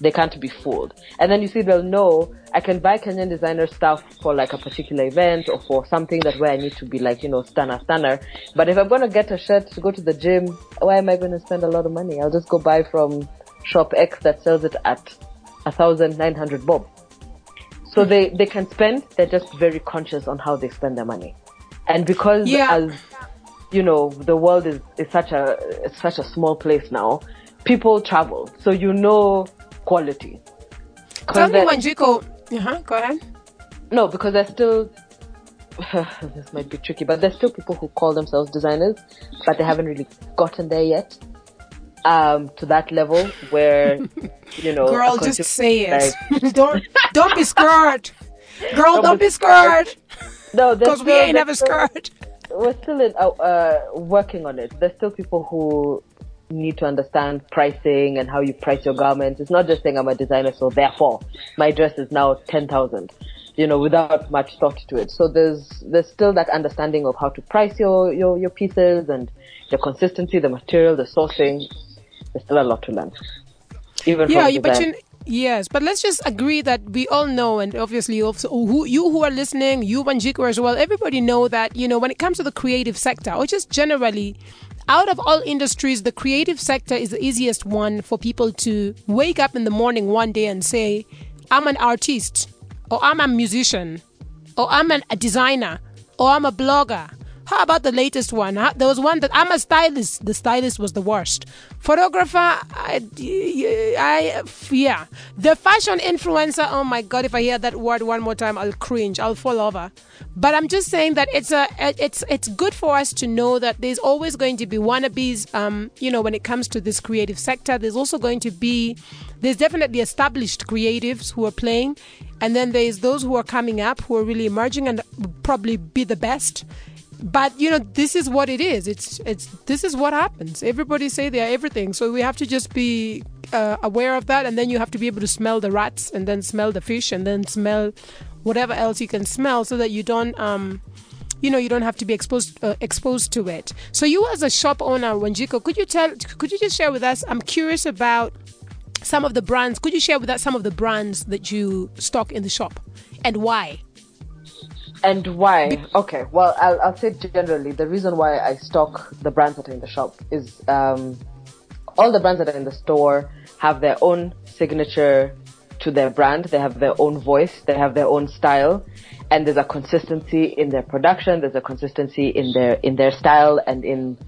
S3: they can't be fooled. And then you see they'll know I can buy Kenyan designer stuff for like a particular event or for something that where I need to be like, you know, stunner, stunner. But if I'm going to get a shirt to go to the gym, why am I going to spend a lot of money? I'll just go buy from shop X that sells it at a thousand nine hundred bob. So they, they can spend, they're just very conscious on how they spend their money. And because yeah. as, you know, the world is, is such a, it's such a small place now, people travel. So you know quality.
S2: Tell me, Wanjiku. Uh-huh, go ahead.
S3: No, because there's still this might be tricky, but there's still people who call themselves designers, but they haven't really gotten there yet. Um, to that level where you know,
S2: girl, just say it. Like, don't don't be scared, girl. Don't be scared. No, because we ain't never scared.
S3: We're still in, uh, uh, working on it. There's still people who need to understand pricing and how you price your garments. It's not just saying I'm a designer, so therefore my dress is now 10,000, you know, without much thought to it. So there's, there's still that understanding of how to price your, your, your pieces and the consistency, the material, the sourcing. There's still a lot to learn.
S2: Even yeah, but you, Yes, but let's just agree that we all know, and obviously, also who you who are listening, you Wanjiku as well, everybody know that you know when it comes to the creative sector, or just generally, out of all industries, the creative sector is the easiest one for people to wake up in the morning one day and say, "I'm an artist," or "I'm a musician," or "I'm an, a designer," or "I'm a blogger." How about the latest one? There was one that I'm a stylist. The stylist was the worst. Photographer, I, I, yeah. The fashion influencer, oh my God, if I hear that word one more time, I'll cringe. I'll fall over. But I'm just saying that it's a, it's, it's good for us to know that there's always going to be wannabes, um, you know, when it comes to this creative sector. There's also going to be, there's definitely established creatives who are playing. And then there's those who are coming up who are really emerging and probably be the best but you know this is what it is. It's it's this is what happens. Everybody say they're everything. So we have to just be uh, aware of that. And then you have to be able to smell the rats and then smell the fish and then smell whatever else you can smell so that you don't um you know you don't have to be exposed uh, exposed to it. So you as a shop owner Wanjiku could you tell could you just share with us i'm curious about some of the brands. Could you share with us some of the brands that you stock in the shop and why
S3: and why? Okay, well, I'll, I'll say generally, the reason why I stock the brands that are in the shop is um, all the brands that are in the store have their own signature to their brand. They have their own voice. They have their own style. And there's a consistency in their production. There's a consistency in their, in their style and in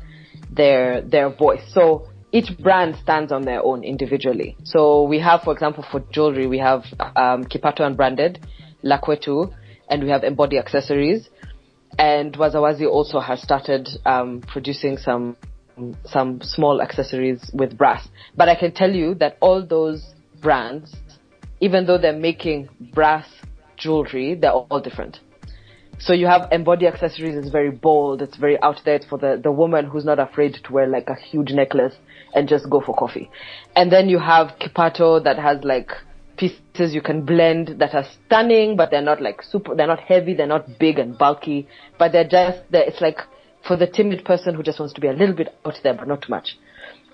S3: their, their voice. So each brand stands on their own individually. So we have, for example, for jewelry, we have, um, Kipato Unbranded, Lakwetu, and we have embody accessories. And Wazawazi also has started um, producing some some small accessories with brass. But I can tell you that all those brands, even though they're making brass jewelry, they're all different. So you have embody accessories is very bold, it's very out there, it's for the, the woman who's not afraid to wear like a huge necklace and just go for coffee. And then you have Kipato that has like pieces you can blend that are stunning, but they're not like super, they're not heavy, they're not big and bulky, but they're just, they're, it's like for the timid person who just wants to be a little bit out there, but not too much.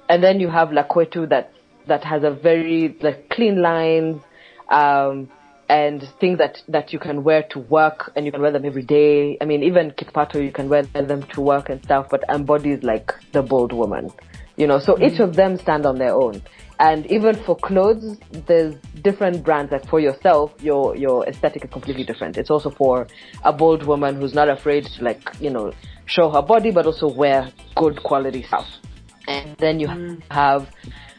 S3: And then you have Lakwetu that, that has a very, like, clean lines, um, and things that, that you can wear to work and you can wear them every day. I mean, even Kipato, you can wear them to work and stuff, but embodies like the bold woman, you know, so mm-hmm. each of them stand on their own. And even for clothes, there's different brands. Like for yourself, your your aesthetic is completely different. It's also for a bold woman who's not afraid to like you know show her body, but also wear good quality stuff. And then you mm. have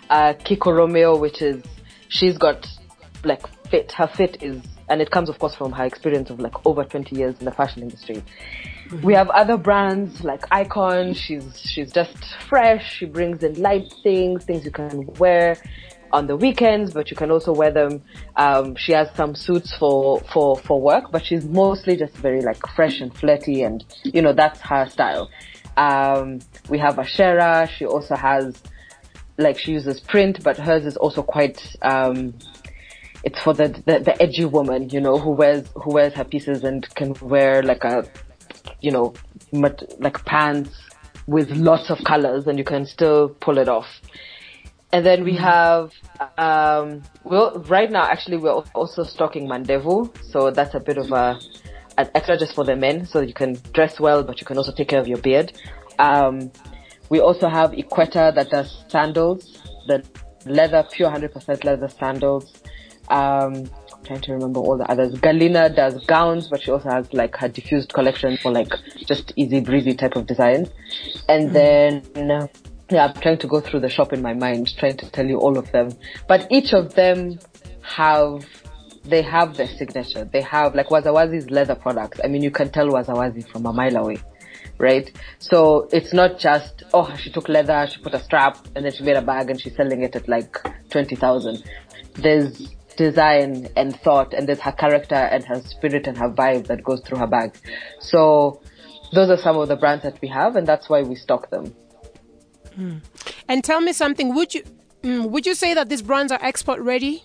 S3: uh, Kiko Romeo, which is she's got like fit. Her fit is, and it comes of course from her experience of like over 20 years in the fashion industry. We have other brands like Icon. She's she's just fresh. She brings in light things, things you can wear on the weekends, but you can also wear them. Um, she has some suits for for for work, but she's mostly just very like fresh and flirty, and you know that's her style. Um, we have Ashera. She also has like she uses print, but hers is also quite. Um, it's for the, the, the edgy woman, you know, who wears who wears her pieces and can wear like a you know, like pants with lots of colors and you can still pull it off. And then we mm-hmm. have, um, well, right now actually we're also stocking Mandevu. So that's a bit of a, an extra just for the men. So you can dress well, but you can also take care of your beard. Um, we also have Equeta that does sandals, the leather, pure 100% leather sandals. Um, trying to remember all the others. Galina does gowns, but she also has like her diffused collection for like just easy breezy type of designs. And mm. then, yeah, I'm trying to go through the shop in my mind, trying to tell you all of them. But each of them have, they have their signature. They have like Wazawazi's leather products. I mean, you can tell Wazawazi from a mile away right? So it's not just, oh, she took leather, she put a strap, and then she made a bag and she's selling it at like 20,000. There's design and thought and there's her character and her spirit and her vibe that goes through her bag. So those are some of the brands that we have and that's why we stock them.
S2: Mm. And tell me something, would you mm, would you say that these brands are export ready?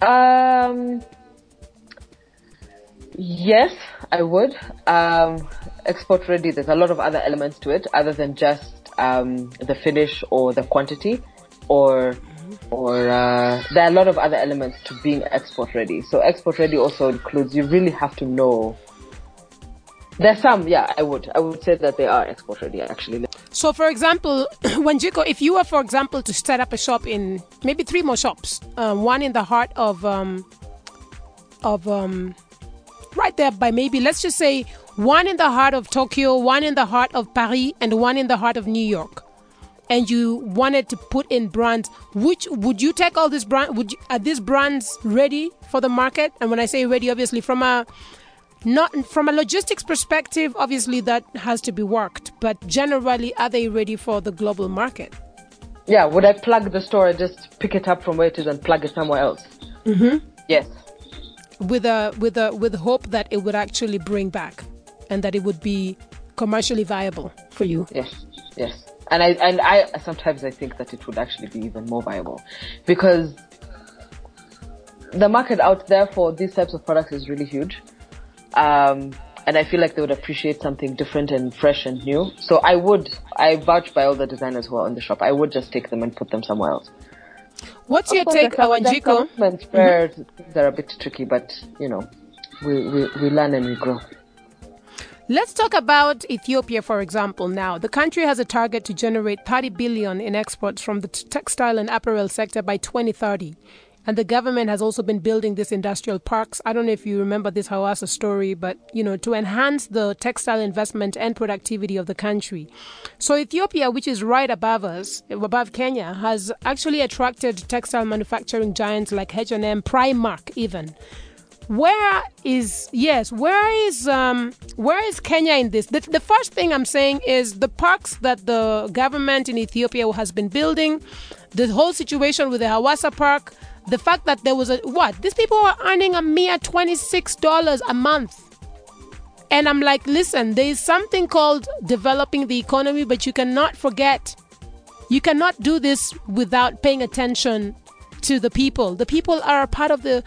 S3: Um Yes, I would. Um, export ready, there's a lot of other elements to it other than just um, the finish or the quantity or or uh, there are a lot of other elements to being export ready. So export ready also includes you really have to know. There's some, yeah, I would, I would say that they are export ready actually.
S2: So, for example, Wanjiku, if you were, for example, to set up a shop in maybe three more shops, um, one in the heart of um, of um, right there by maybe let's just say one in the heart of Tokyo, one in the heart of Paris, and one in the heart of New York and you wanted to put in brands, which would you take all these brands? Would you, are these brands ready for the market? And when I say ready, obviously from a not from a logistics perspective, obviously that has to be worked. But generally, are they ready for the global market?
S3: Yeah. Would I plug the store and just pick it up from where it is and plug it somewhere else?
S2: Mm-hmm.
S3: Yes.
S2: With a with a with hope that it would actually bring back, and that it would be commercially viable for you.
S3: Yes. Yes and I and I sometimes I think that it would actually be even more viable because the market out there for these types of products is really huge. Um, and I feel like they would appreciate something different and fresh and new. So I would, I vouch by all the designers who are on the shop. I would just take them and put them somewhere else.
S2: What's your take?
S3: Mm-hmm. Where things are a bit tricky, but you know, we, we, we learn and we grow.
S2: Let's talk about Ethiopia, for example, now. The country has a target to generate 30 billion in exports from the textile and apparel sector by 2030. And the government has also been building these industrial parks. I don't know if you remember this Hawassa story, but you know, to enhance the textile investment and productivity of the country. So Ethiopia, which is right above us, above Kenya, has actually attracted textile manufacturing giants like H&M, Primark even where is yes where is um where is kenya in this? The, the first thing i'm saying is the parks that the government in ethiopia has been building the whole situation with the hawassa park the fact that there was a what? These people are earning a mere $26 a month. And i'm like listen there is something called developing the economy but you cannot forget you cannot do this without paying attention to the people. The people are a part of the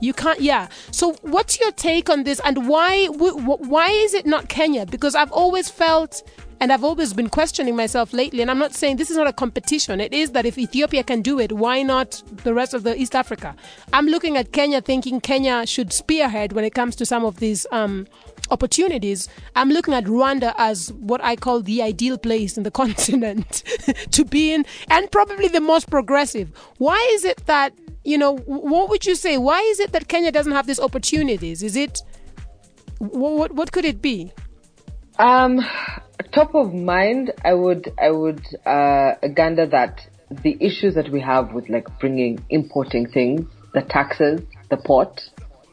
S2: you can't, yeah. So, what's your take on this, and why why is it not Kenya? Because I've always felt, and I've always been questioning myself lately. And I'm not saying this is not a competition. It is that if Ethiopia can do it, why not the rest of the East Africa? I'm looking at Kenya, thinking Kenya should spearhead when it comes to some of these um, opportunities. I'm looking at Rwanda as what I call the ideal place in the continent to be in, and probably the most progressive. Why is it that you know, what would you say? Why is it that Kenya doesn't have these opportunities? Is it what what, what could it be?
S3: Um, top of mind, I would I would uh, gander that the issues that we have with like bringing importing things, the taxes, the port,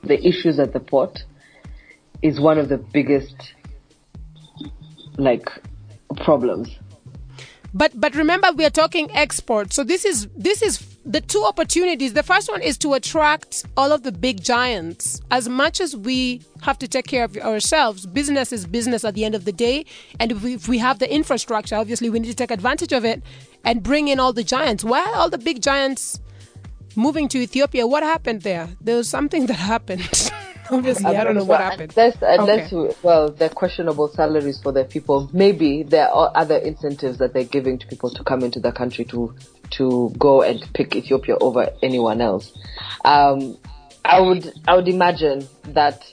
S3: the issues at the port, is one of the biggest like problems.
S2: But but remember, we are talking export. So this is this is the two opportunities. The first one is to attract all of the big giants. As much as we have to take care of ourselves business is business at the end of the day. And if we, if we have the infrastructure obviously we need to take advantage of it and bring in all the giants. Why are all the big giants moving to ethiopia? What happened there? There was something that happened. Obviously, I, I don't know what happened.
S3: Unless, unless uh, okay. well, they're questionable salaries for their people. Maybe there are other incentives that they're giving to people to come into the country to to go and pick Ethiopia over anyone else. Um, I would I would imagine that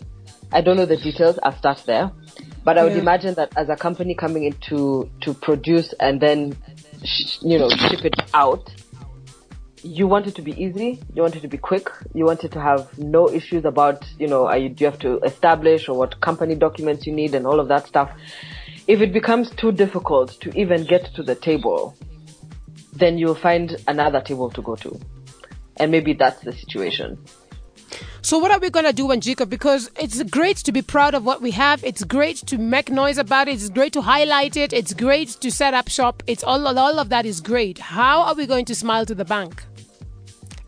S3: I don't know the details. I'll start there, but I would yeah. imagine that as a company coming in to to produce and then sh- you know ship it out you want it to be easy, you want it to be quick, you want it to have no issues about, you know, you, do you have to establish or what company documents you need and all of that stuff. If it becomes too difficult to even get to the table, then you'll find another table to go to. And maybe that's the situation.
S2: So what are we going to do, Wanjiku? Because it's great to be proud of what we have. It's great to make noise about it. It's great to highlight it. It's great to set up shop. It's all, all of that is great. How are we going to smile to the bank?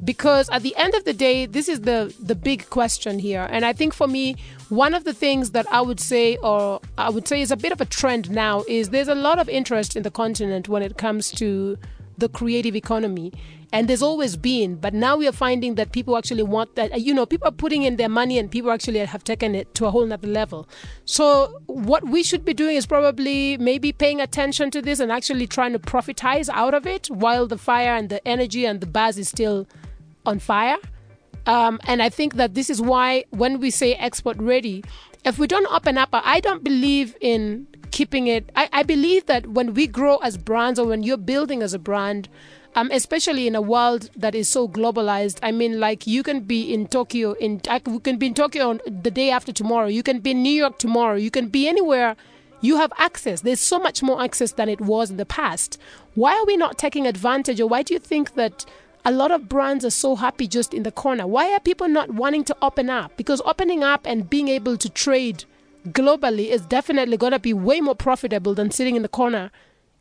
S2: because at the end of the day this is the the big question here and i think for me one of the things that i would say or i would say is a bit of a trend now is there's a lot of interest in the continent when it comes to the creative economy. And there's always been but now we are finding that people actually want that you know people are putting in their money and people actually have taken it to a whole nother level. So what we should be doing is probably maybe paying attention to this and actually trying to profitize out of it while the fire and the energy and the buzz is still on fire. Um, and I think that this is why when we say export ready, if we don't open up, I don't believe in keeping it. I, I believe that when we grow as brands or when you're building as a brand, um, especially in a world that is so globalized. I mean, like you can be in Tokyo, in you can be in Tokyo on the day after tomorrow. You can be in New York tomorrow. You can be anywhere. You have access. There's so much more access than it was in the past. Why are we not taking advantage, or why do you think that? a lot of brands are so happy just in the corner. Why are people not wanting to open up? Because opening up and being able to trade globally is definitely going to be way more profitable than sitting in the corner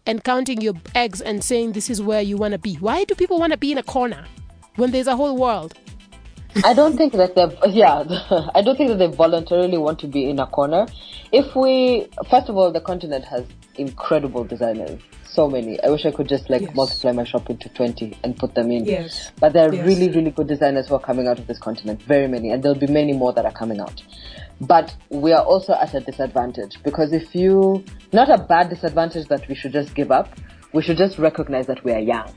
S2: and counting your eggs and saying this is where you want to be. Why do people want to be in a corner when there's a whole world?
S3: I don't think that they yeah, I don't think that they voluntarily want to be in a corner. If we, first of all, the continent has incredible designers. So many. I wish I could just like yes. multiply my shop into 20 and put them in.
S2: Yes.
S3: But there are yes. really, really good designers who are coming out of this continent. Very many. And there'll be many more that are coming out. But we are also at a disadvantage because if you, not a bad disadvantage that we should just give up, we should just recognize that we are young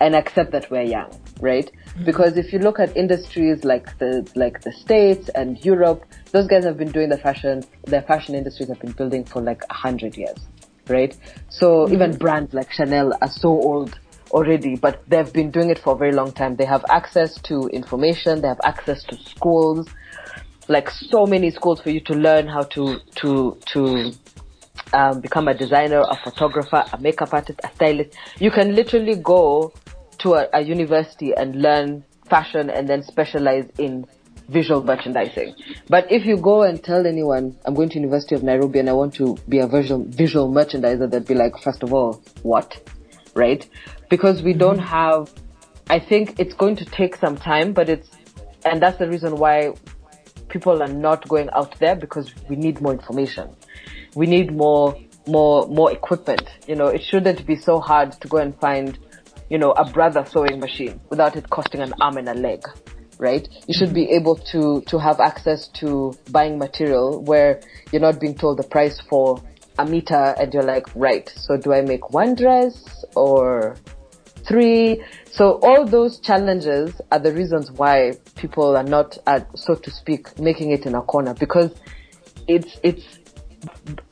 S3: and accept that we're young, right? Mm-hmm. Because if you look at industries like the, like the States and Europe, those guys have been doing the fashion, their fashion industries have been building for like a hundred years, right? So mm-hmm. even brands like Chanel are so old already, but they've been doing it for a very long time. They have access to information, they have access to schools, like so many schools for you to learn how to to to um, become a designer, a photographer, a makeup artist, a stylist. You can literally go to a, a university and learn fashion and then specialize in visual merchandising. But if you go and tell anyone, I'm going to University of Nairobi and I want to be a visual, visual merchandiser, they'd be like, first of all, what? Right? Because we don't have, I think it's going to take some time, but it's, and that's the reason why people are not going out there because we need more information. We need more, more, more equipment. You know, it shouldn't be so hard to go and find, you know, a brother sewing machine without it costing an arm and a leg. Right? You should be able to, to have access to buying material where you're not being told the price for a meter and you're like, right, so do I make one dress or three. So all those challenges are the reasons why people are not, uh, so to speak, making it in a corner because it's, it's,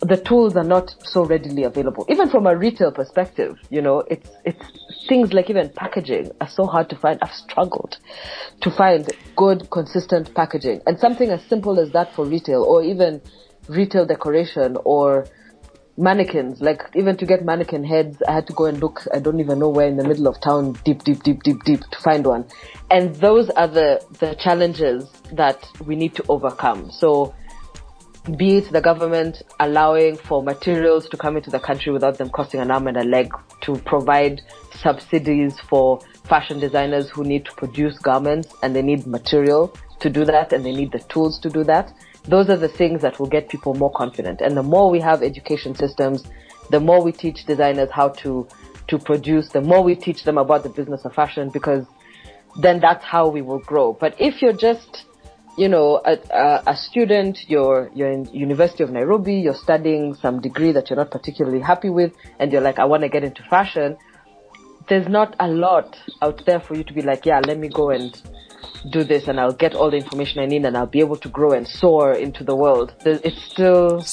S3: the tools are not so readily available. Even from a retail perspective, you know, it's, it's things like even packaging are so hard to find. I've struggled to find good, consistent packaging and something as simple as that for retail or even retail decoration or mannequins. Like even to get mannequin heads, I had to go and look. I don't even know where in the middle of town, deep, deep, deep, deep, deep, to find one. And those are the the challenges that we need to overcome. So, be it the government allowing for materials to come into the country without them costing an arm and a leg, to provide subsidies for fashion designers who need to produce garments and they need material to do that and they need the tools to do that those are the things that will get people more confident. And the more we have education systems, the more we teach designers how to, to produce, the more we teach them about the business of fashion because then that's how we will grow. But if you're just, you know, a, a, student, you're, you're in University of Nairobi, you're studying some degree that you're not particularly happy with, and you're like, I want to get into fashion, there's not a lot out there for you to be like, yeah, let me go and do this and I'll get all the information I need and I'll be able to grow and soar into the world. It's still,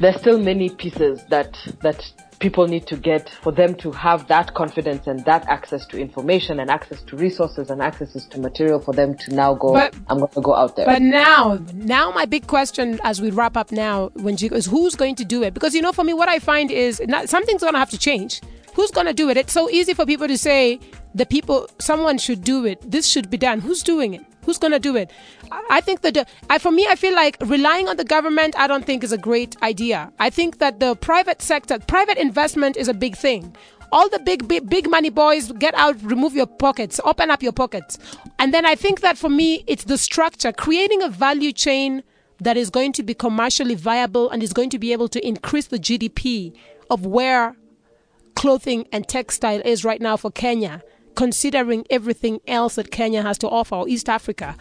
S3: there's still many pieces that, that people need to get for them to have that confidence and that access to information and access to resources and access to material for them to now go, but, I'm going to go out there.
S2: But now, now my big question as we wrap up now, when you, is who's going to do it? Because, you know, for me, what I find is not, something's going to have to change. Who's going to do it? It's so easy for people to say, the people, someone should do it. This should be done. Who's doing it? Who's going to do it? I think that, I, for me, I feel like relying on the government, I don't think is a great idea. I think that the private sector, private investment is a big thing. All the big, big, big money boys, get out, remove your pockets, open up your pockets. And then I think that for me, it's the structure, creating a value chain that is going to be commercially viable and is going to be able to increase the GDP of where clothing and textile is right now for Kenya, considering everything else that Kenya has to offer or East Africa,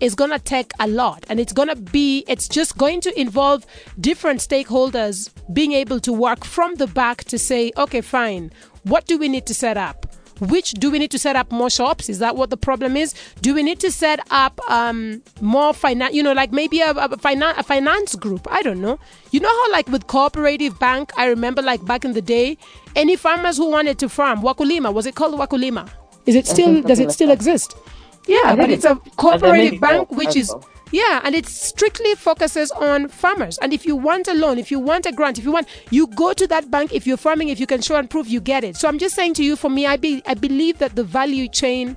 S2: is going to take a lot. And it's going to be, it's just going to involve different stakeholders being able to work from the back to say, okay, fine, what do we need to set up? Which do we need to set up more shops? Is that what the problem is? Do we need to set up um, more finance? You know, like maybe a, a, finan- a finance group. I don't know. You know how, like with cooperative bank, I remember like back in the day, any farmers who wanted to farm Wakulima was it called Wakulima? Is it still? Does it still exist? Yeah, but it's a cooperative bank, which is yeah, and it strictly focuses on farmers. And if you want a loan, if you want a grant, if you want, you go to that bank. If you're farming, if you can show and prove, you get it. So I'm just saying to you, for me, I be I believe that the value chain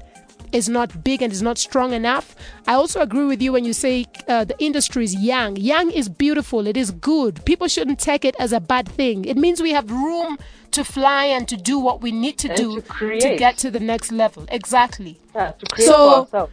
S2: is not big and is not strong enough. I also agree with you when you say uh, the industry is young. Young is beautiful. It is good. People shouldn't take it as a bad thing. It means we have room to fly and to do what we need to
S3: And
S2: do
S3: to
S2: to, get to the next level. Exactly.
S3: Yeah, to create
S2: So-.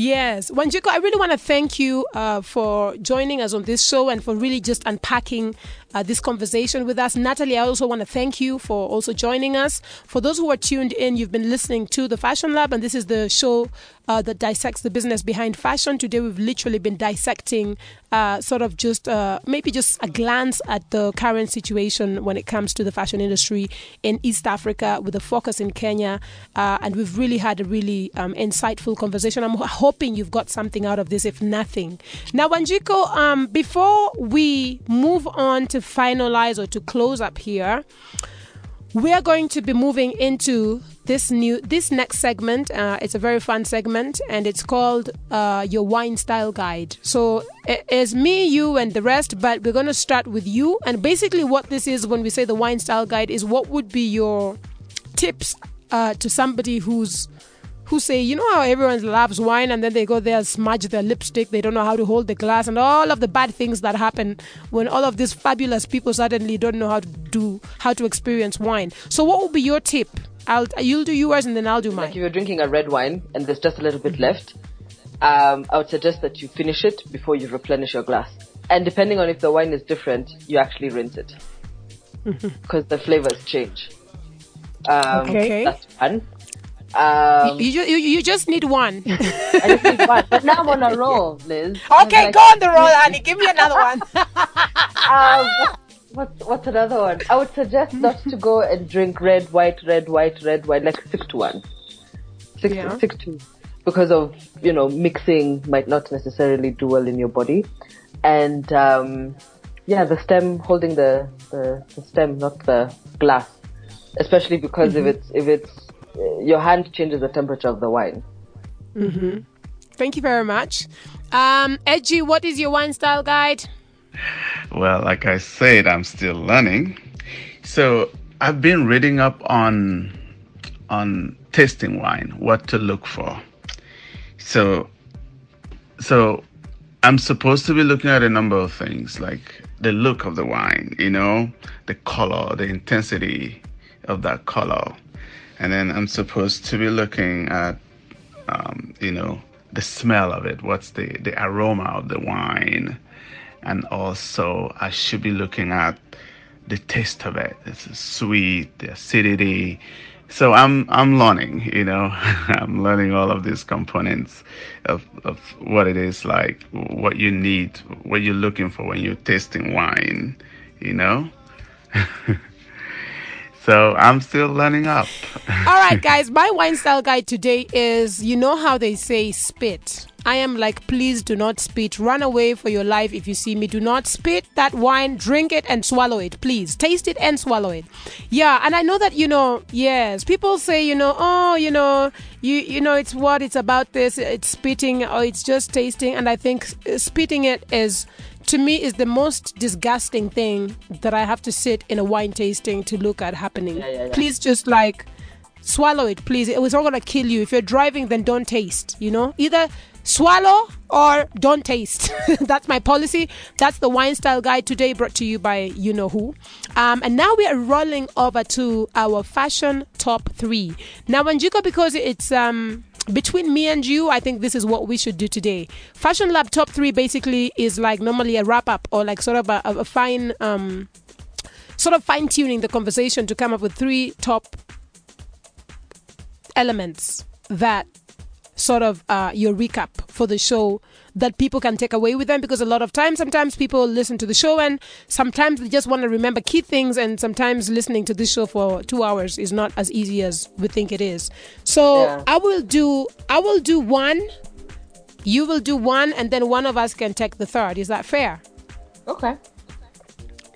S2: Yes, Wanjiku, I really want to thank you uh, for joining us on this show and for really just unpacking uh, this conversation with us. Natalie, I also want to thank you for also joining us. For those who are tuned in, you've been listening to the Fashion Lab, and this is the show uh, that dissects the business behind fashion. Today, we've literally been dissecting uh, sort of just uh, maybe just a glance at the current situation when it comes to the fashion industry in East Africa with a focus in Kenya. Uh, and we've really had a really um, insightful conversation. I'm hoping you've got something out of this, if nothing. Now, Wanjiku, um, before we move on to finalize or to close up here, we are going to be moving into this new this next segment. Uh, it's a very fun segment and it's called uh, your wine style guide. So it is me you and the rest but we're going to start with you. And basically what this is when we say the wine style guide is what would be your tips uh, to somebody who's who say, you know how everyone loves wine and then they go there and smudge their lipstick, they don't know how to hold the glass, and all of the bad things that happen when all of these fabulous people suddenly don't know how to do how to experience wine. So what would be your tip? I'll you'll do yours and then I'll do mine.
S3: Like if you're drinking a red wine and there's just a little bit left, um, I would suggest that you finish it before you replenish your glass. And depending on if the wine is different, you actually rinse it because the flavors change. Um,
S2: Okay.
S3: That's one. Um,
S2: You, you you just need one.
S3: I just need one. But now I'm on a roll, Liz.
S2: okay,
S3: Like,
S2: go on the roll, Annie. Give me another one.
S3: Um, what's what's another one? I would suggest not to go and drink red, white, red, white, red, white. Like six to one. Stick,
S2: Yeah.
S3: stick to because of you know mixing might not necessarily do well in your body, and um, yeah, the stem holding the, the the stem, not the glass, especially because if it's if it's your hand changes the temperature of the wine.
S2: Thank you very much. Um, Edgy, what is your wine style guide?
S5: Well, like I said, I'm still learning. So I've been reading up on on tasting wine, what to look for. So so I'm supposed to be looking at a number of things like the look of the wine, you know, the color, the intensity of that color. And then I'm supposed to be looking at um, you know, the smell of it. What's the, the aroma of the wine? And also, I should be looking at the taste of it. It's sweet, the acidity. So I'm I'm learning, you know, I'm learning all of these components of, of what it is like, what you need, what you're looking for when you're tasting wine, you know. so I'm still learning up.
S2: All right, guys, my wine style guide today is you know how they say spit. I am like, please do not spit. Run away for your life if you see me. Do not spit that wine, drink it and swallow it, please. Taste it and swallow it. Yeah, and I know that, you know, yes, people say, you know, oh, you know, you you know, it's what it's about this, it's spitting or it's just tasting. And I think uh, spitting it is to me is the most disgusting thing that I have to sit in a wine tasting to look at happening.
S3: yeah, yeah.
S2: Please just like swallow it, please. It was not gonna kill you. If you're driving, then don't taste. You know, either swallow or don't taste. That's my policy. That's the wine style guide today, brought to you by you know who. Um, and now we are rolling over to our fashion top three. Now, Wanjiku, because it's um between me and you, I think this is what we should do today. Fashion Lab top three basically is like normally a wrap up or like sort of a, a fine um sort of fine tuning the conversation to come up with three top elements that sort of uh, your recap for the show that people can take away with them because a lot of times sometimes people listen to the show and sometimes they just want to remember key things and sometimes listening to this show for two hours is not as easy as we think it is so
S3: Yeah.
S2: i will do i will do one you will do one and then one of us can take the third is that fair
S3: Okay.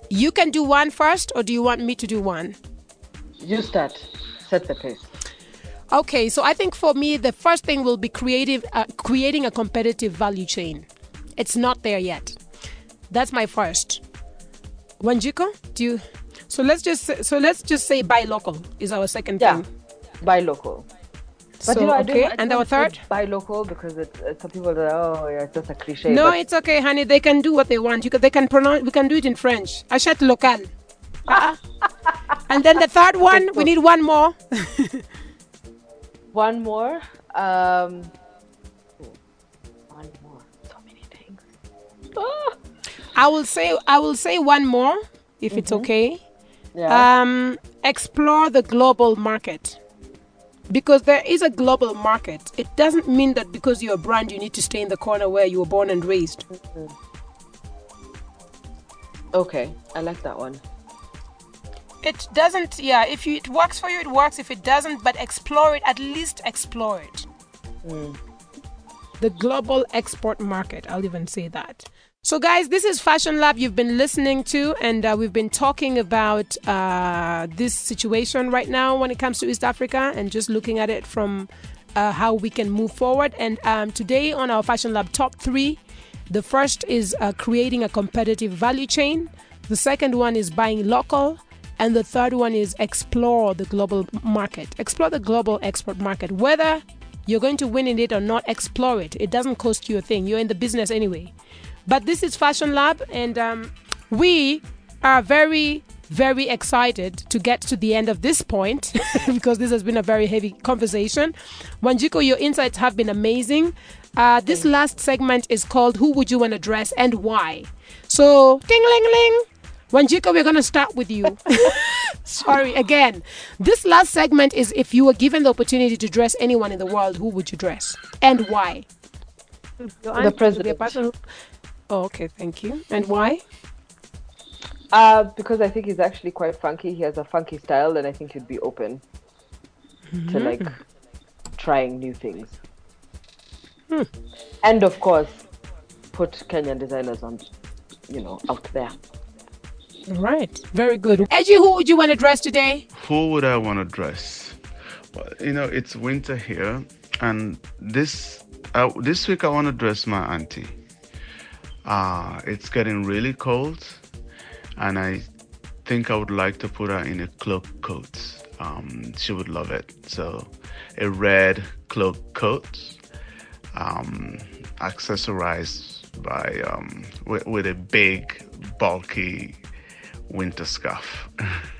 S2: you can do one first or do you want me to do one
S3: You start. Set the pace.
S2: Okay, so I think for me, the first thing will be creative, uh, creating a competitive value chain. It's not there yet. That's my first. Wanjiku, do you? So let's just so let's just say buy local is our second
S3: Yeah.
S2: thing.
S3: Buy local. But
S2: So
S3: you know,
S2: okay, and our third.
S3: Buy local because it, uh, some people are oh yeah, it's just a cliche.
S2: No,
S3: but
S2: it's okay, honey. They can do what they want. You can, they can pronounce. We can do it in French. Achète local. Uh-uh. and then the third one, we need one more.
S3: one more. Um, one more. So many things. Ah.
S2: I will say I will say one more if it's okay.
S3: Yeah.
S2: um, explore the global market because there is a global market it doesn't mean that because you're a brand you need to stay in the corner where you were born and raised
S3: okay, I like that one.
S2: It doesn't yeah if you, it works for you it works. If it doesn't but explore it at least explore it. The global export market i'll even say that. So guys this is fashion lab you've been listening to and uh, we've been talking about uh, this situation right now when it comes to east africa and just looking at it from uh, how we can move forward. And um, today on our fashion lab top three the first is uh, creating a competitive value chain. The second one is buying local and the third one is explore the global market. Explore the global export market. Whether you're going to win in it or not, explore it. It doesn't cost you a thing. You're in the business anyway. But this is Fashion Lab, and um, we are very, very excited to get to the end of this point because this has been a very heavy conversation. Wanjiku, your insights have been amazing. Uh, this last segment is called Who Would You Want to Dress and Why? So, ding ling ling. Wanjiku, we're going to start with you. Sorry, again. This last segment is if you were given the opportunity to dress anyone in the world, who would you dress and why? Your answer would be a
S3: president.
S2: who- Oh, okay, thank you. And why?
S3: Uh, because I think he's actually quite funky. He has a funky style, and I think he'd be open to like trying new things. And of course, put Kenyan designers on, you know, out there.
S2: Right, very good. Edgy, who would you want to dress today?
S5: Who would I want to dress? Well, you know, it's winter here, and this uh, this week I want to dress my auntie. Uh, it's getting really cold, and I think I would like to put her in a cloak coat. Um, she would love it. So, a red cloak coat, um, accessorized by um, with, with a big, bulky winter scarf.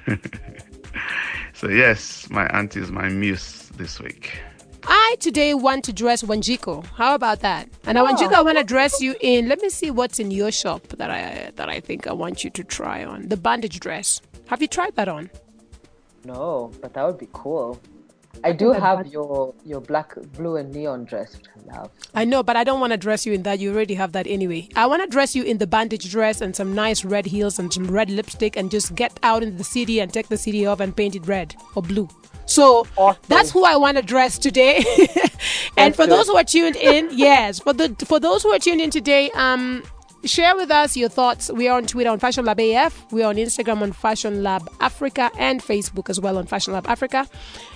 S5: so yes, my auntie is my muse this week.
S2: I today want to dress Wanjiku. How about that? And now, oh. Wanjiku, I want to dress you in. Let me see what's in your shop that I that I think I want you to try on. The bandage dress. Have you tried that on?
S3: No, but that would be cool. I do have your your black, blue, and neon dress, which I love.
S2: I know, but I don't want to dress you in that. You already have that anyway. I want to dress you in the bandage dress and some nice red heels and some red lipstick and just get out into the city and take the city off and paint it red or blue. So
S3: Awesome.
S2: that's who I want to dress today. and
S3: Let's
S2: for
S3: do
S2: those who are tuned in, yes, for the for those who are tuned in today, um, share with us your thoughts. We are on Twitter on Fashion Lab AF. We are on Instagram on Fashion Lab Africa and Facebook as well on Fashion Lab Africa.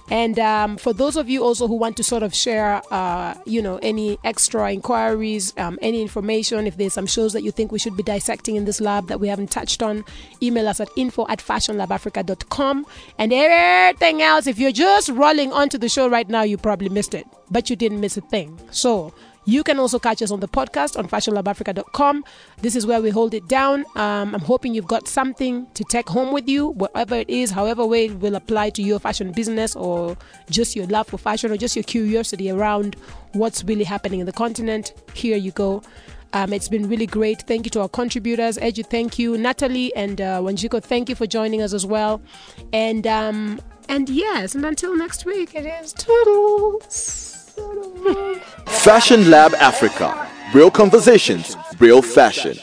S2: And um, for those of you also who want to sort of share, uh, you know, any extra inquiries, um, any information, if there's some shows that you think we should be dissecting in this lab that we haven't touched on, email us at info at fashionlabafrica.com. And everything else, if you're just rolling onto the show right now, you probably missed it, but you didn't miss a thing. So you can also catch us on the podcast on fashionlabafrica.com. This is where we hold it down. Um, I'm hoping you've got something to take home with you, whatever it is, however way it will apply to your fashion business or just your love for fashion or just your curiosity around what's really happening in the continent. Here you go. Um, it's been really great. Thank you to our contributors. Edu, thank you. Natalie and uh, Wanjiku, thank you for joining us as well. And um, and yes, and until next week, it is toodles.
S1: Fashion Lab Africa. Real conversations, real fashion.